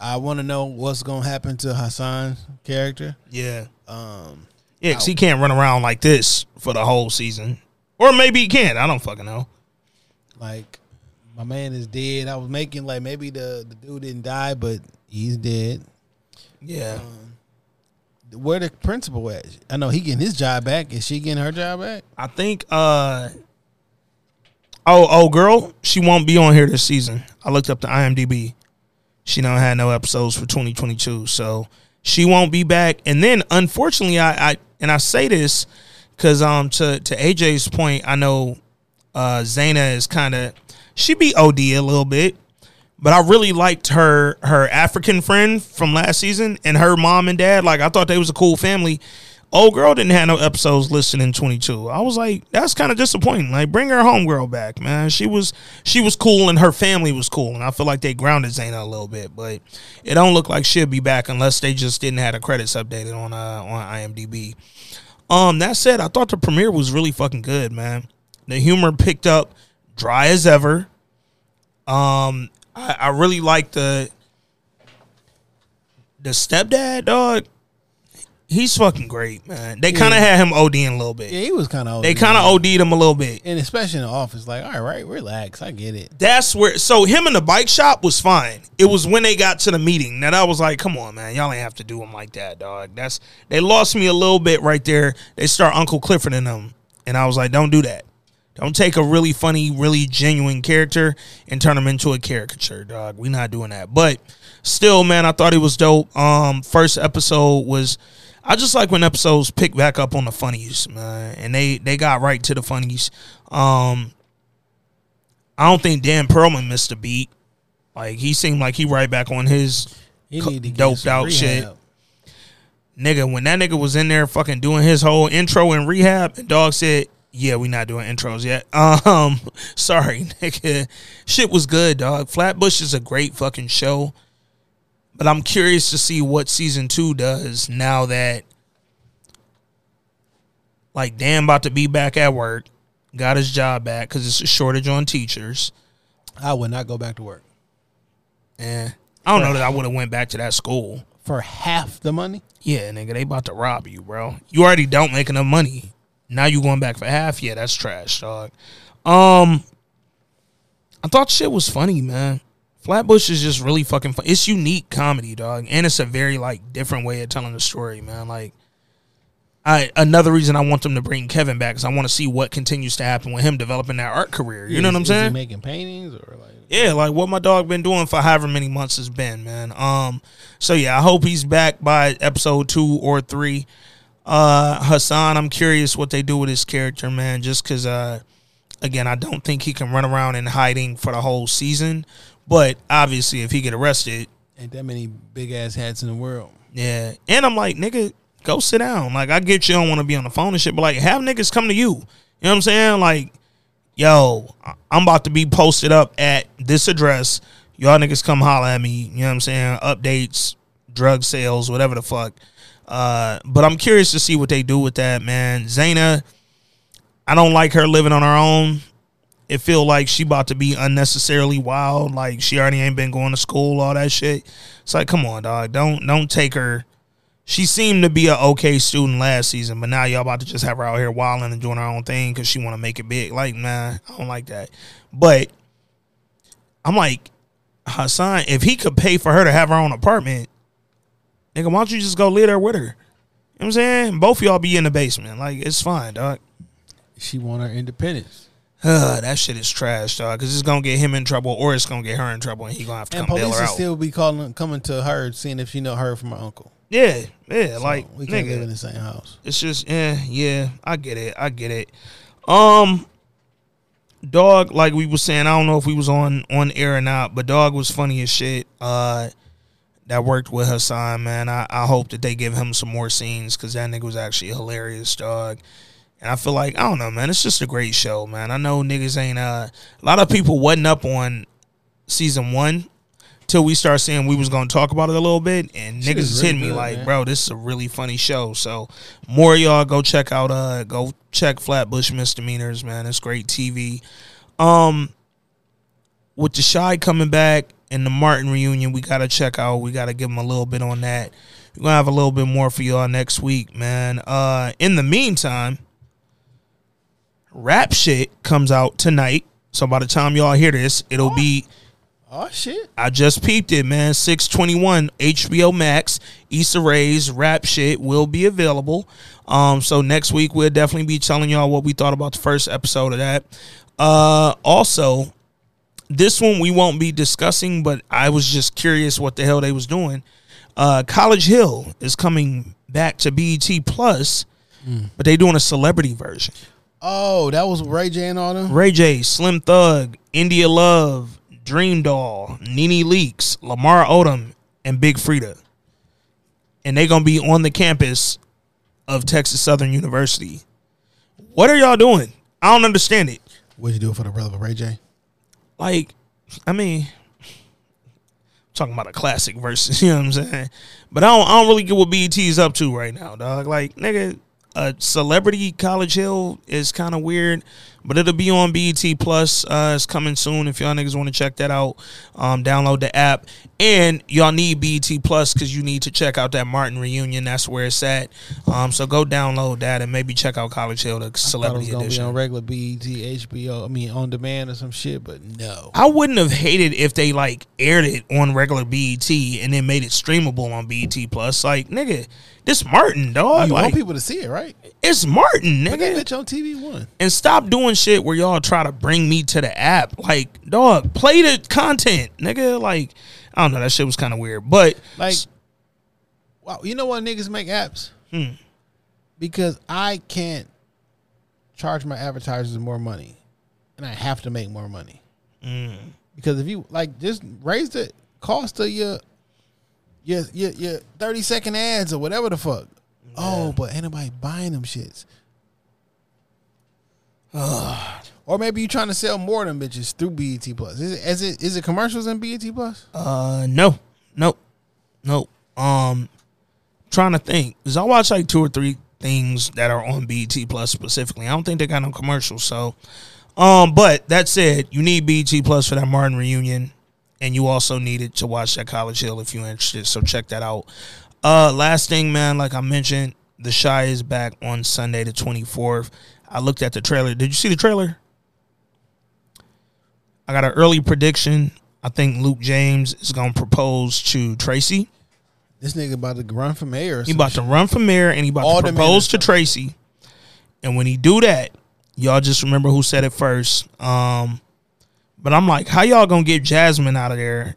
I want to know what's gonna happen to Hassan's character. Yeah. Um, Yeah, 'cause he can't run around like this for the whole season. Or maybe he can. I don't fucking know. like my man is dead. I was making like maybe the the dude didn't die, but he's dead. Yeah. Where the principal at? I know he getting his job back. Is she getting her job back? I think uh Oh, oh girl, she won't be on here this season. I looked up the IMDb. She don't had no episodes for 2022, so she won't be back. And then unfortunately, I, I and I say this because um to to AJ's point, I know uh Zayna is kind of she be OD a little bit, but I really liked her her African friend from last season and her mom and dad. Like I thought they was a cool family. Old girl didn't have no episodes listed in 22. I was like, that's kind of disappointing. Like, bring her home girl back, man. She was she was cool and her family was cool, and I feel like they grounded Zayna a little bit. But it don't look like she'll be back unless they just didn't have the credits updated on uh on IMDb. Um, that said, I thought the premiere was really fucking good, man. The humor picked up dry as ever. Um, I, I really like the the stepdad dog. He's fucking great, man. They kind of Yeah. had him ODing a little bit. Yeah, he was kind of. They kind of OD'd him a little bit. and especially in the office, like, all right, relax, I get it. That's where. So him in the bike shop was fine. It was when they got to the meeting that I was like, "Come on, man, y'all ain't have to do him like that, dog." That's they lost me a little bit right there. They start Uncle Clifford in them, and I was like, "Don't do that. Don't take a really funny, really genuine character and turn him into a caricature, dog. We not doing that." But still, man, I thought it was dope. Um, first episode was. I just like when episodes pick back up on the funnies, man, and they they got right to the funnies. Um, I don't think Dan Perlman missed a beat. Like he seemed like he right back on his co- need to get doped out shit. Nigga, when that nigga was in there fucking doing his whole intro in rehab, and dog said, "Yeah, we not doing intros yet." Um, sorry, nigga. Shit was good, dog. Flatbush is a great fucking show, but I'm curious to see what season two does now that, like, Dan about to be back at work, got his job back because it's a shortage on teachers. I would not go back to work Eh, I don't know that I would have went back to that school. for half the money. Yeah, nigga, they about to rob you, bro. You already don't make enough money. Now you going back for half? Yeah, that's trash, dog. Um, I thought shit was funny, man. Flatbush is just really fucking fun. It's unique comedy, dog, and it's a very like different way of telling the story, man. Like, I another reason I want them to bring Kevin back is I want to see what continues to happen with him developing that art career. You know what I'm is he saying? making paintings or like Yeah, like what my dog been doing for however many months has been, man. Um, so yeah, I hope he's back by episode two or three. Uh, Hassan, I'm curious what they do with his character, man. Just because, uh, again, I don't think he can run around in hiding for the whole season. But obviously, if he get arrested, ain't that many big ass hats in the world. yeah. And I'm like, nigga, go sit down. Like, I get you don't want to be on the phone and shit, but like, have niggas come to you. You know what I'm saying? Like, yo, I'm about to be posted up at this address. Y'all niggas come holler at me. You know what I'm saying? Updates, drug sales, whatever the fuck. Uh, but I'm curious to see what they do with that, man. Zayna, I don't like her living on her own. It feel like she about to be unnecessarily wild. Like she already ain't been going to school, all that shit. It's like, come on, dog. Don't don't take her. She seemed to be a okay student last season, but now y'all about to just have her out here wilding and doing her own thing because she want to make it big. Like, nah, I don't like that. But I'm like, Hassan, if he could pay for her to have her own apartment, nigga, why don't you just go live there with her? You know what I'm saying? Both of y'all be in the basement. Like, it's fine, dog. She want her independence. Uh, that shit is trash, dog. Because it's gonna get him in trouble, or it's gonna get her in trouble, and he gonna have to And come bail her out. still be calling, coming to her, seeing if she know her from her uncle. yeah, yeah. So like, we can't nigga, live in the same house. It's just, yeah, yeah. I get it. I get it. Um, dog. Like we was saying, I don't know if we was on on air or not, but dog was funny as shit. Uh, that worked with Hassan, man. I, I hope that they give him some more scenes because that nigga was actually hilarious, dog. And I feel like I don't know, man. It's just a great show, man. I know niggas ain't uh, a lot of people wasn't up on season one till we start seeing we was gonna talk about it a little bit, and Shit niggas is really hitting me good, like, man. bro, this is a really funny show. So more of y'all go check out uh go check Flatbush Misdemeanors, man. It's great TV. Um with the Chi coming back and the Martin reunion, we gotta check out. We gotta give them a little bit on that. We're gonna have a little bit more for y'all next week, man. Uh in the meantime, rap shit comes out tonight. So by the time y'all hear this, it'll be Oh shit! I just peeped it, man. Six twenty one HBO Max. Issa Rae's rap shit will be available. Um, so next week we'll definitely be telling y'all what we thought about the first episode of that. Uh, also, this one we won't be discussing, but I was just curious what the hell they was doing. Uh, College Hill is coming back to BET Plus, but they doing a celebrity version. Oh, that was Ray J and all them. Ray J, Slim Thug, India Love, Dream Doll, NeNe Leakes, Lamar Odom, and Big Freedia. And they gonna be on the campus of Texas Southern University. What are y'all doing? I don't understand it. What'd you do for the brother of Ray J? Like, I mean, talking about a classic versus, you know what I'm saying? But I don't, I don't really get what BET is up to right now, dog. Like, nigga, a celebrity College Hill is kind of weird, but it'll be on BET Plus. Uh, it's coming soon. If y'all niggas want to check that out, um, download the app. And y'all need BET Plus because you need to check out that Martin reunion. That's where it's at. Um, so go download that and maybe check out College Hill, the I thought it was edition. be on regular BET, HBO. I mean, on demand or some shit, but no. I wouldn't have hated if they like aired it on regular BET and then made it streamable on BET Plus. Like, nigga, this Martin, dog. you like, want people to see it, right? it's Martin, Put that nigga. bitch on TV one. And stop doing shit where y'all try to bring me to the app. Like, dog, play the content, nigga. Like, I don't know. That shit was kind of weird. But Like, wow, you know what niggas make apps? Hmm. Because I can't charge my advertisers more money, and I have to make more money. Mm. Because if you like, just raise the cost of your your your, your thirty second ads or whatever the fuck. Oh, but anybody buying them shits. Or maybe you trying to sell more of them bitches through BET Plus. Is it is it is it commercials in BET Plus? Uh, no, nope, nope. Um, trying to think, cause I watch like two or three things that are on BET Plus specifically. I don't think they got no commercials. So, um, but that said, you need BET Plus for that Martin reunion, and you also need it to watch that College Hill if you're interested. So check that out. Uh, last thing, man, like I mentioned, The Chi is back on Sunday the 24th. I looked at the trailer. Did you see the trailer? I got an early prediction. I think Luke James is going to propose to Tracy. This nigga about to run for mayor. He about to run for mayor and he about to propose to Tracy. And when he do that, y'all just remember who said it first. Um, but I'm like, how y'all gonna get Jasmine out of there?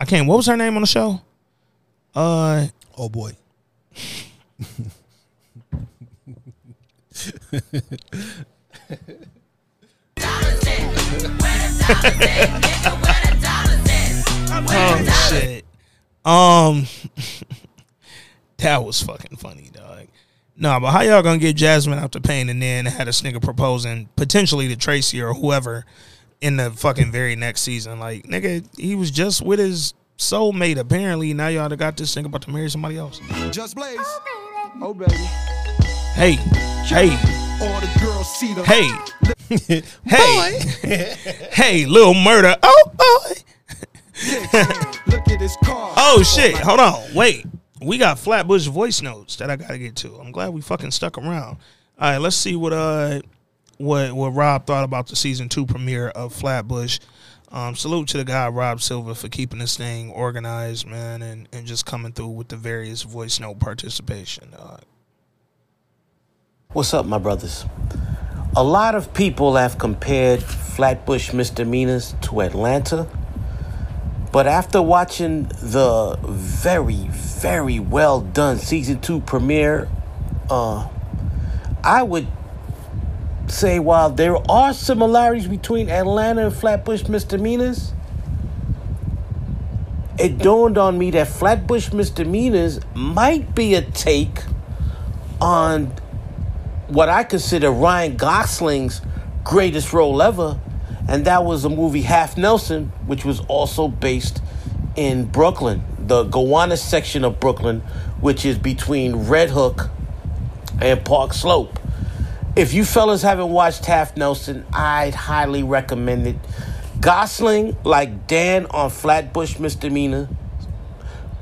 I can't. What was her name on the show? Uh, oh boy. oh shit. Um, that was fucking funny, dog. No, but how y'all gonna get Jasmine out the pain and then had this nigga proposing potentially to Tracy or whoever in the fucking very next season? Like, nigga, he was just with his soulmate. Apparently, now y'all done got this nigga about to marry somebody else. Just Blaze. Oh, baby. Hey, hey, All the girls see the hey, hey, hey, little murder. Oh, oh. Look at his car. Oh shit! Hold on, wait. We got Flatbush voice notes that I gotta get to. I'm glad we fucking stuck around. All right, let's see what uh what what Rob thought about the season two premiere of Flatbush. Um, salute to the guy Rob Silver for keeping this thing organized, man, and and just coming through with the various voice note participation. Uh, What's up, my brothers? A lot of people have compared Flatbush misdemeanors to Atlanta, but after watching the very, very well done season two premiere, uh, I would say while there are similarities between Atlanta and Flatbush misdemeanors, it dawned on me that Flatbush misdemeanors might be a take on what I consider Ryan Gosling's greatest role ever, and that was the movie Half Nelson, which was also based in Brooklyn, the Gowanus section of Brooklyn, which is between Red Hook and Park Slope. If you fellas haven't watched Half Nelson, I'd highly recommend it. Gosling, like Dan on Flatbush Misdemeanor,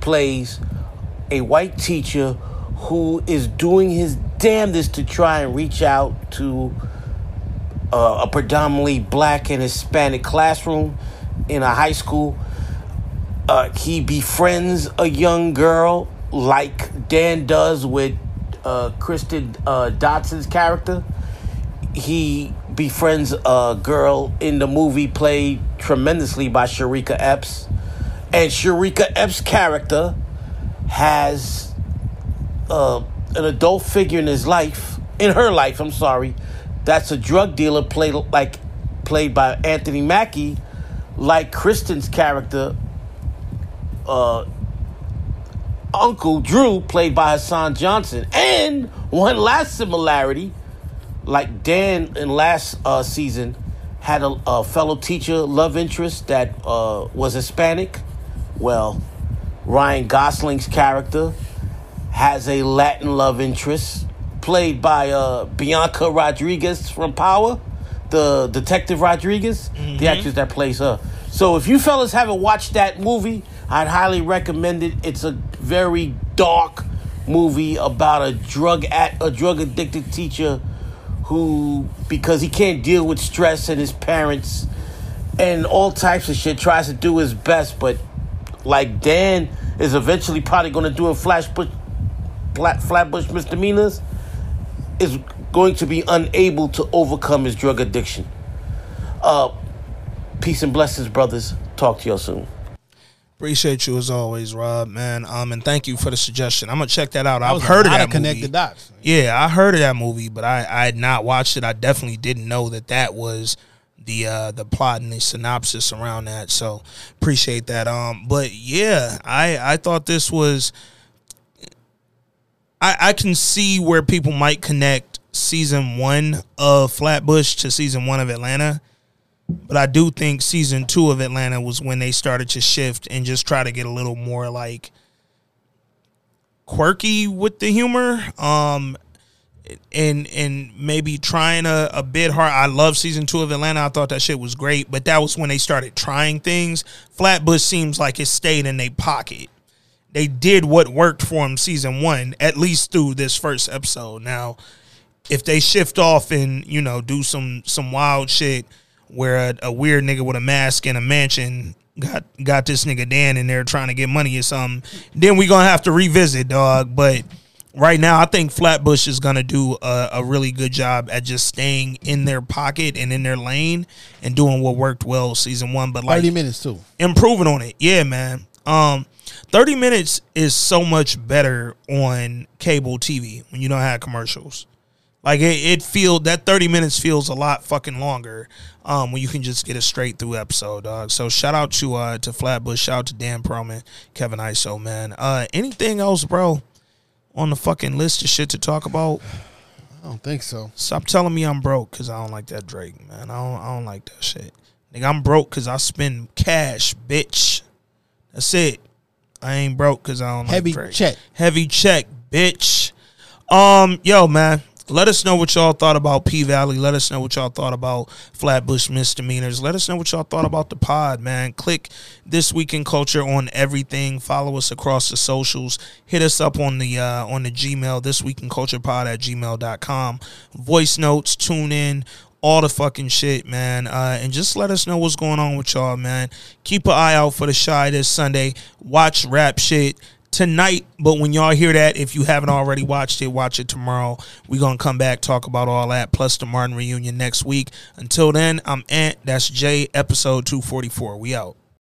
plays a white teacher who is doing his damnedest to try and reach out to uh, a predominantly black and Hispanic classroom in a high school. Uh, he befriends a young girl like Dan does with uh, Kristen uh, Dotson's character. He befriends a girl in the movie played tremendously by Shareeka Epps. And Shareeka Epps' character has uh, an adult figure in his life, in her life, I'm sorry, that's a drug dealer played like played by Anthony Mackie, like Kristen's character, uh, Uncle Drew, played by Hassan Johnson. And one last similarity, like Dan in last uh, season had a, a fellow teacher love interest that uh, was Hispanic. Well, Ryan Gosling's character has a Latin love interest played by uh, Bianca Rodriguez from Power, the detective Rodriguez, the actress that plays her. So if you fellas haven't watched that movie, I'd highly recommend it. It's a very dark movie about a drug at a drug addicted teacher who because he can't deal with stress and his parents and all types of shit tries to do his best but like Dan is eventually probably going to do in Flashbush Flat, Flatbush misdemeanors is going to be unable to overcome his drug addiction. Uh, peace and blessings, brothers. Talk to y'all soon. Appreciate you as always, Rob, man. Um, and thank you for the suggestion. I'm gonna check that out. I've heard of that of connect movie. the dots. Yeah, I heard of that movie, but I, I had not watched it. I definitely didn't know that that was the uh, the plot and the synopsis around that. So appreciate that. Um, but yeah, I I thought this was. I I can see where people might connect season one of Flatbush to season one of Atlanta. But I do think season two of Atlanta was when they started to shift and just try to get a little more like quirky with the humor. Um and and maybe trying a, a bit hard. I love season two of Atlanta. I thought that shit was great, but that was when they started trying things. Flatbush seems like it stayed in their pocket. They did what worked for them season one, at least through this first episode. Now, if they shift off and you know do some some wild shit where a, a weird nigga with a mask in a mansion got got this nigga Dan in there trying to get money or something, then we gonna have to revisit, dog. But right now, I think Flatbush is gonna do a, a really good job at just staying in their pocket and in their lane and doing what worked well season one. But like Thirty minutes too. improving on it. Yeah, man. Um, thirty minutes is so much better on cable TV when you don't have commercials. Like it, it feel that thirty minutes feels a lot fucking longer. Um, when you can just get a straight through episode, dog. So shout out to uh to Flatbush, shout out to Dan Perlman, Kevin Iso, man. Uh, anything else, bro? On the fucking list of shit to talk about. I don't think so. Stop telling me I'm broke because I don't like that Drake, man. I don't, I don't like that shit. Nigga, I'm broke because I spend cash, bitch. That's it. I ain't broke because I don't Heavy like check. Heavy check, bitch. Um, yo, man. Let us know what y'all thought about P Valley. Let us know what y'all thought about Flatbush misdemeanors. Let us know what y'all thought about the pod, man. Click this week in culture on everything. Follow us across the socials. Hit us up on the uh, on the Gmail, this week in culture pod at gmail.com. Voice notes, tune in, all the fucking shit, man. Uh, and just let us know what's going on with y'all, man. Keep an eye out for the Chi this Sunday. Watch rap shit tonight. But when y'all hear that, if you haven't already watched it, watch it tomorrow. we going to come back, talk about all that, plus the Martin reunion next week. Until then, I'm Ant. That's J, episode 244. We out.